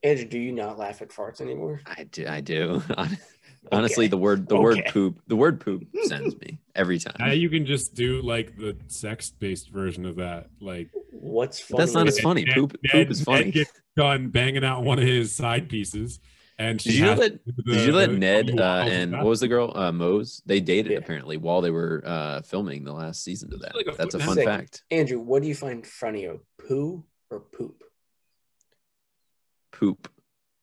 Andrew, do you not laugh at farts anymore? I do. I do. Honestly, Okay. the word the word poop the word poop sends me every time. now you can just do like the sex-based version of that. Like What's But that's not as funny? funny. Ned- Poop Ned- poop is Ned funny. gets done banging out one of his side pieces, and she Did you know has that? to do Did you let Ned uh, and what was the girl uh, Moze? They dated Yeah. apparently while they were uh, filming the last season of that. Like a That's a fun and a half. fact. Andrew, what do you find funnier, poo or poop? Poop.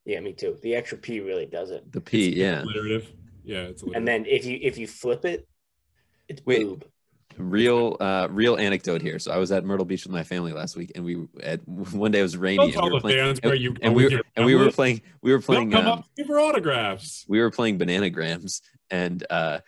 Yeah, me too. The extra p really does it. The P. It's Yeah. alliterative. Yeah, it's alliterative. And then if you if you flip it, it's Wait. boob. Real uh real anecdote here. So I was at Myrtle Beach with my family last week and we at one day it was rainy don't and we were the playing fans you and we were, your and we were playing we were They'll playing come um, up for autographs. we were playing bananagrams and uh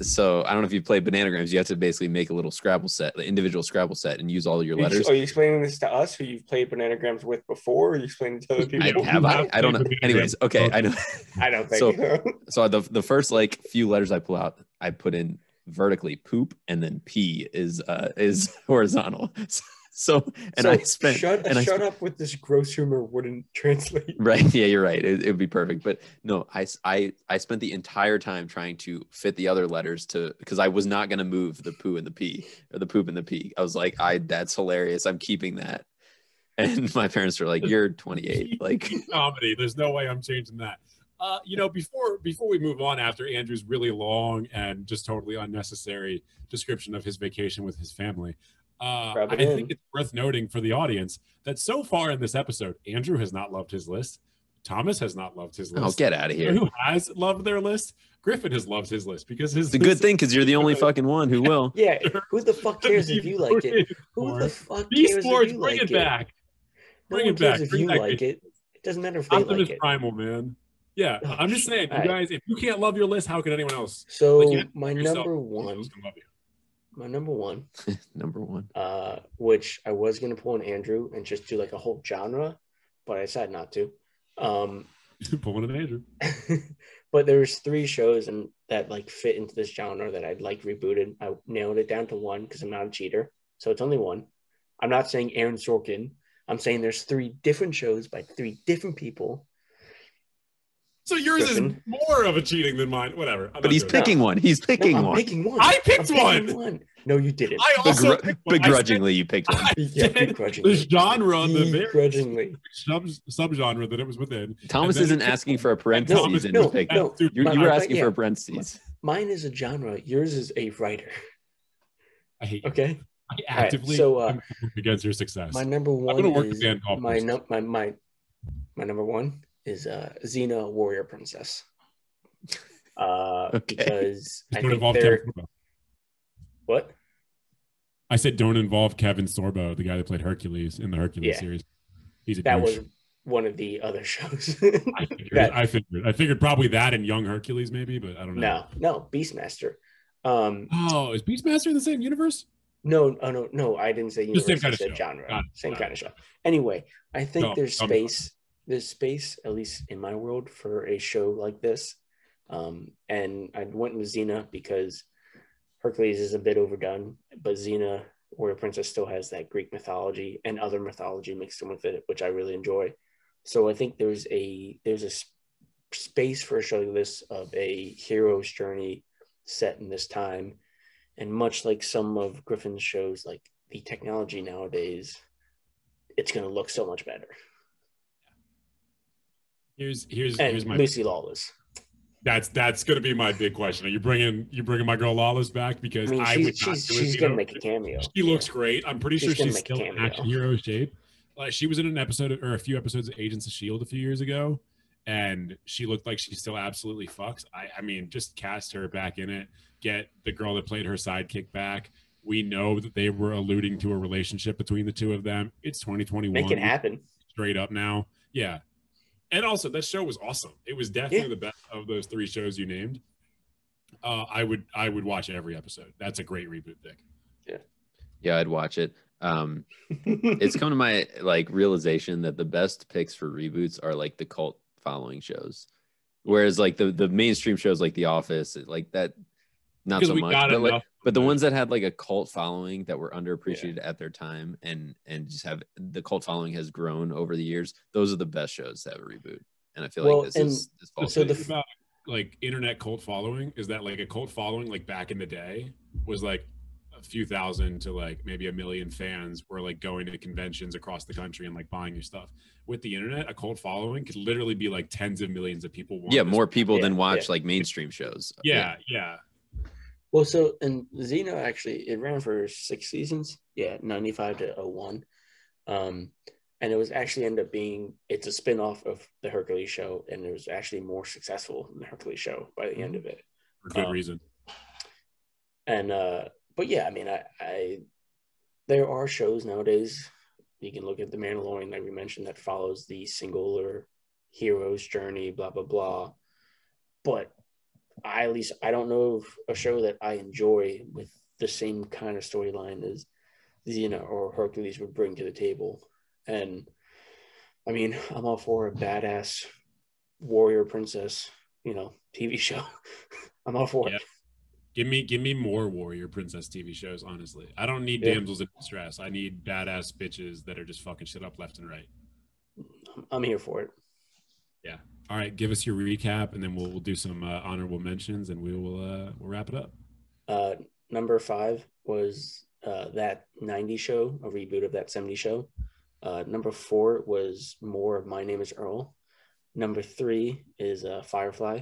so I don't know if you play bananagrams, you have to basically make a little Scrabble set, the individual Scrabble set, and use all of your letters. Are you explaining this to us who you've played bananagrams with before? Or are you explaining to other people? I, have I? I don't know. Anyways, okay, I know. I don't think So- so. So the the first like few letters I pull out, I put in vertically poop, and then P is uh is horizontal. So, and So I spent shut, and I shut up with this gross humor wouldn't translate. right. Yeah you're right. It, it would be perfect. But no I I I spent the entire time trying to fit the other letters to because i was not going to move the poo and the p or the poop and the p i was like i that's hilarious. I'm keeping that. And my parents were like you're 28 like comedy. There's no way I'm changing that. Uh, you know, before before we move on, after Andrew's really long and just totally unnecessary description of his vacation with his family, Uh, I in. think it's worth noting for the audience that so far in this episode, Andrew has not loved his list. Thomas has not loved his list. Oh, list. get out of here. Who has loved their list? Griffin has loved his list because his It's a good thing because you're the only fucking one who will. Yeah, who the fuck cares if you like it? Who the fuck B cares Sports, if you bring like it back. No Bring one it back. cares if Bring you back like it. It doesn't matter if they Optimus like it. Primal, man. Yeah, Oh, I'm just saying, you Alright. guys, if you can't love your list, how can anyone else? So Like, you my yourself, number who one, my number one, Number one. uh, which I was gonna pull an Andrew and just do like a whole genre, but I decided not to. Um, Pull one of Andrew. but there's three shows and that like fit into this genre that I'd like rebooted. I nailed it down to one because I'm not a cheater, so it's only one. I'm not saying Aaron Sorkin. I'm saying there's three different shows by three different people. So yours Griffin. is more of a cheating than mine. Whatever. I'm But not he's doing picking one. He's No, picking I'm one. picking one. I picked I'm picking No, you didn't. it. I also Begru- picked one. I said begrudgingly, you picked one. I Yeah, said begrudgingly. the genre, the very Begrudgingly. sub subgenre that it was within. Thomas then isn't asking for a parentheses Thomas- in no, his pick. no. Dude, You, My- you were my- asking yeah. for a parentheses. Mine is a genre. Yours is a writer. I hate you. Okay. I actively so, uh, am against your success. My number one gonna work with is Dan golf my, course. num- my my my number one is uh Xena Warrior Princess. Uh Okay. because I Don't think involve they're Kevin Sorbo. what? I said don't involve Kevin Sorbo, the guy that played Hercules in the Hercules Yeah. series. He's a That douche. was one of the other shows. I figured, that- I figured. I figured probably that and Young Hercules, maybe, but I don't know. no, no, Beastmaster. Um Oh, is Beastmaster in the same universe? no, oh no, no, I didn't say Just same universe, kind I of said show. genre. Same kind of show. Anyway, I think No, there's tell me. space there's space, at least in my world, for a show like this. Um, and I went with Xena because Hercules is a bit overdone, but Xena, Warrior Princess, still has that Greek mythology and other mythology mixed in with it, which I really enjoy. So I think there's a there's a s- space for a show like this of a hero's journey set in this time, and much like some of Griffin's shows, like the technology nowadays, it's going to look so much better. Here's here's And here's my Lucy Lawless. that's that's gonna be my big question. Are you bringing you bringing my girl Lawless back I because mean, I she's would not she's, she's gonna know? make a cameo. She looks great. I'm pretty She's sure she's still in action hero shape. Like she was in an episode of, or a few episodes of Agents of Shield a few years ago, and she looked like she still absolutely fucks. I I mean, just cast her back in it. Get the girl that played her sidekick back. We know that they were alluding to a relationship between the two of them. It's 2021 Make it happen. straight up now. Yeah. And also that show was awesome. It was definitely Yeah. the best of those three shows you named. Uh, I would I would watch every episode. That's a great reboot pick. Yeah. Yeah, I'd watch it. Um, it's come to my like realization that the best picks for reboots are like the cult following shows, whereas like the the mainstream shows like The Office, like that, not so much. But, like, but the ones that had like a cult following that were underappreciated at their time and and just have the cult following has grown over the years. Those are the best shows to have a reboot, and I feel Well, like this and is this falls so the f- about like internet cult following is that like a cult following like back in the day was like a few thousand to like maybe a million fans were like going to conventions across the country and like buying your stuff. With the internet, a cult following could literally be like tens of millions of people. yeah, more people Yeah, than watch yeah. like mainstream shows. Yeah, yeah. Well, so and Xena actually it ran for six seasons. Yeah, ninety five to 01. Um, and it was actually ended up being it's a spin off of the Hercules show, and it was actually more successful than the Hercules show by the end of it. For good Um, reason. And uh, but yeah, I mean, I, I there are shows nowadays. You can look at the Mandalorian, like we mentioned, that follows the singular hero's journey, blah blah blah. But I at least I don't know of a show that I enjoy with the same kind of storyline as Xena or Hercules would bring to the table. And I mean, I'm all for a badass warrior princess, you know, TV show. I'm all for Yeah. it. Give me give me more warrior princess TV shows, honestly. I don't need Yeah. damsels in distress. I need badass bitches that are just fucking shit up left and right. I'm here for it. All right, give us your recap and then we'll, we'll do some uh, honorable mentions and we will uh we'll wrap it up. Uh, number five was uh, that 90 show, a reboot of that 70 show. Uh, number four was more of My Name is Earl. Number three is uh, Firefly.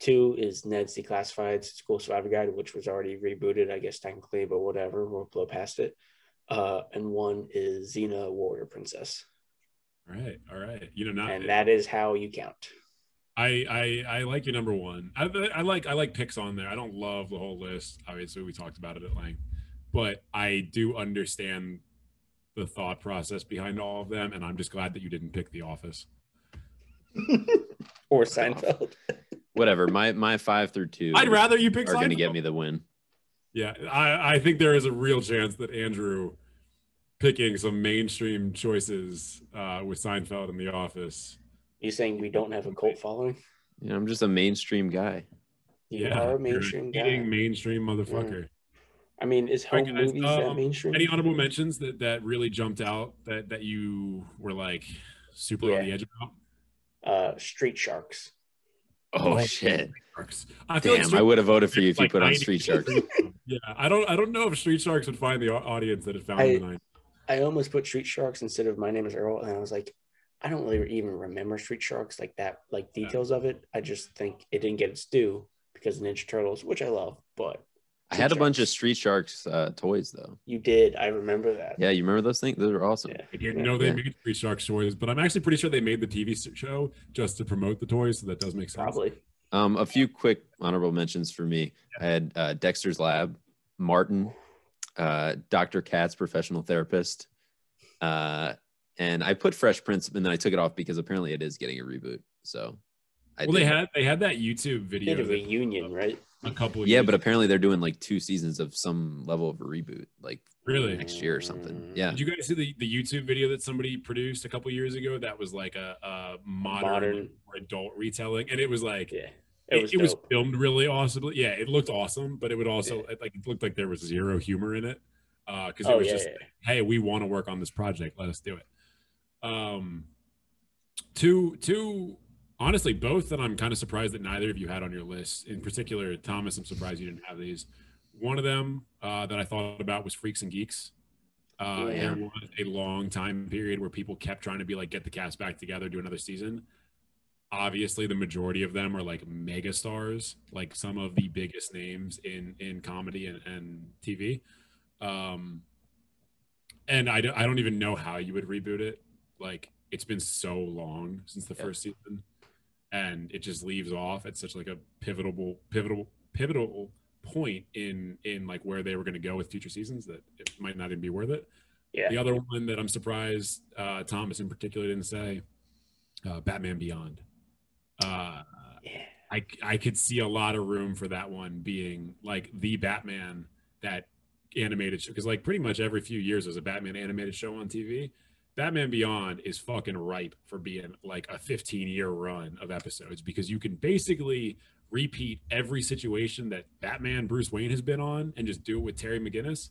Two is Ned's Declassified School Survivor Guide, which was already rebooted, I guess, technically, but whatever. We'll blow past it. uh, and one is Xena Warrior Princess, All right, all right. You know, not and that is how you count. I, I I like your number one. I, I like I like picks on there. I don't love the whole list. Obviously, we talked about it at length, but I do understand the thought process behind all of them, and I'm just glad that you didn't pick The Office. or Seinfeld. Whatever. My my five through two I'd rather you pick. are going to get me the win. Yeah, I I think there is a real chance that Andrew picking some mainstream choices uh, with Seinfeld and The Office. You saying we don't have a cult following? Yeah, I'm just a mainstream guy. You yeah, are you're a mainstream an guy. mainstream motherfucker. I mean, is home Alright, guys, movies that um, mainstream? Any honorable mentions that that really jumped out that that you were like super on the edge about? uh, Street Sharks. Oh, Oh, shit! Sharks. I feel like I would have voted for you if you like put on Street Sharks. yeah, I don't I don't know if Street Sharks would find the audience that it found in the night. I almost put Street Sharks instead of My Name Is Earl, and I was like, I don't really even remember Street Sharks like that, like Yeah. details of it. I just think it didn't get its due because of Ninja Turtles, which I love. But I had a bunch of Street Sharks uh, toys though. you did, I remember that. Yeah, you remember those things? Those are awesome. Yeah. I didn't Yeah. know they Yeah. made Street Sharks toys, but I'm actually pretty sure they made the TV show just to promote the toys, so that does make sense. Probably. Um, a few quick honorable mentions for me. I had uh, Dexter's Lab, Martin, uh, Dr. Katz, professional therapist, uh, and I put Fresh Prince, and then I took it off because apparently it is getting a reboot. So, I Well, they had they had that YouTube Did video a that- reunion, right? a couple. Of yeah, years but apparently they're doing like two seasons of some level of a reboot, like really, next year or something. Mm. Yeah, Did you guys see the, the YouTube video that somebody produced a couple years ago? That was like a, a modern, Modern. or adult retelling, and it was like Yeah. It, It was filmed really awesomely. Yeah, it looked awesome, but it would also it, like it looked like there was zero humor in it because it oh, was yeah, just yeah. hey, we want to work on this project, let us do it. Um, two two honestly both that I'm kind of surprised that neither of you had on your list. In particular, Thomas, I'm surprised you didn't have these. One of them uh, that I thought about was Freaks and Geeks. Uh, Yeah. There was a long time period where people kept trying to be like, get the cast back together, do another season. Obviously, the majority of them are like mega stars, like some of the biggest names in in comedy and, and TV. Um, and I, don't- I don't even know how you would reboot it. Like it's been so long since the Yeah. first season, and it just leaves off at such like a pivotal, pivotal, pivotal point in in like where they were going to go with future seasons that it might not even be worth it. Yeah. The other one that I'm surprised uh, Thomas in particular didn't say, uh, Batman Beyond. Uh, Yeah. I I could see a lot of room for that one being like the Batman that animated show because like pretty much every few years there's a Batman animated show on TV. Batman Beyond is fucking ripe for being like a 15 year run of episodes because you can basically repeat every situation that Batman Bruce Wayne has been on and just do it with Terry McGinnis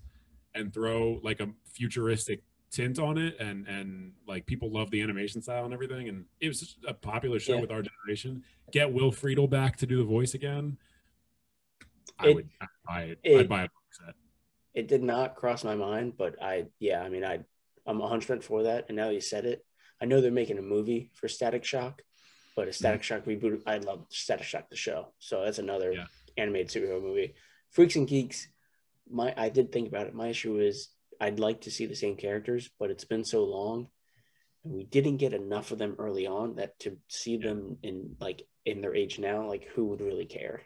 and throw like a futuristic tint on it and and like people love the animation style and everything and it was a popular show Yeah. with our generation get will friedle back to do the voice again i It- would I'd buy it, it- i'd buy a box set It did not cross my mind, but I, yeah, I mean, I, I'm 100% for that. And now you said it, I know they're making a movie for Static Shock, but a Static mm-hmm. Shock reboot, I love Static Shock the show. So that's another Yeah. animated superhero movie. Freaks and Geeks, my, I did think about it. My issue is I'd like to see the same characters, but it's been so long and we didn't get enough of them early on that to see them in like in their age now, like who would really care?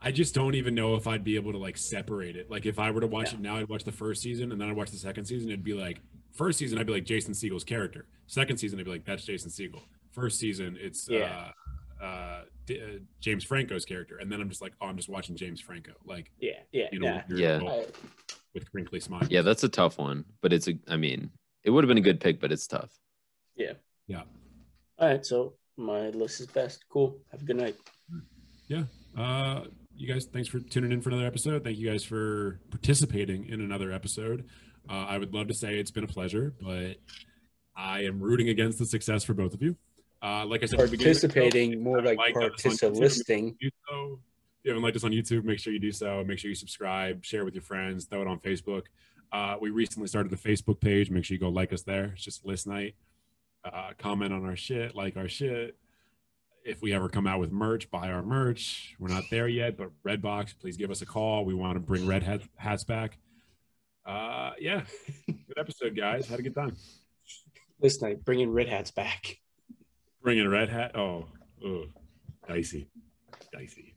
i just don't even know if i'd be able to like separate it like if i were to watch Yeah. it now i'd watch the first season and then i'd watch the second season it'd be like first season i'd be like jason Segel's character second season i'd be like that's jason Segel first season it's Yeah. uh uh, D- uh james franco's character and then i'm just like oh i'm just watching james franco like Yeah, yeah, you know yeah. you're Yeah. Adult I, with crinkly smile yeah, that's a tough one, but it's a. I mean, it would have been a good pick, but it's tough. yeah. Yeah. All right, so my list is best. Cool. Have a good night. yeah uh you guys thanks for tuning in for another episode thank you guys for participating in another episode uh, i would love to say it's been a pleasure but i am rooting against the success for both of you uh like i said at the beginning show, Participating, more like like us on participating. so. You haven't liked us on YouTube, make sure you do so. Make sure you subscribe, share with your friends, throw it on Facebook. Uh, we recently started the Facebook page. Make sure you go like us there. It's just list night. Uh, comment on our shit, like our shit. If we ever come out with merch, buy our merch. We're not there yet, but Redbox, please give us a call. We want to bring red hat, hats back. Uh, yeah. good episode, guys. Had a good time. Listen, I bringing red hats back. Bringing red hat. Oh, ugh. dicey, dicey.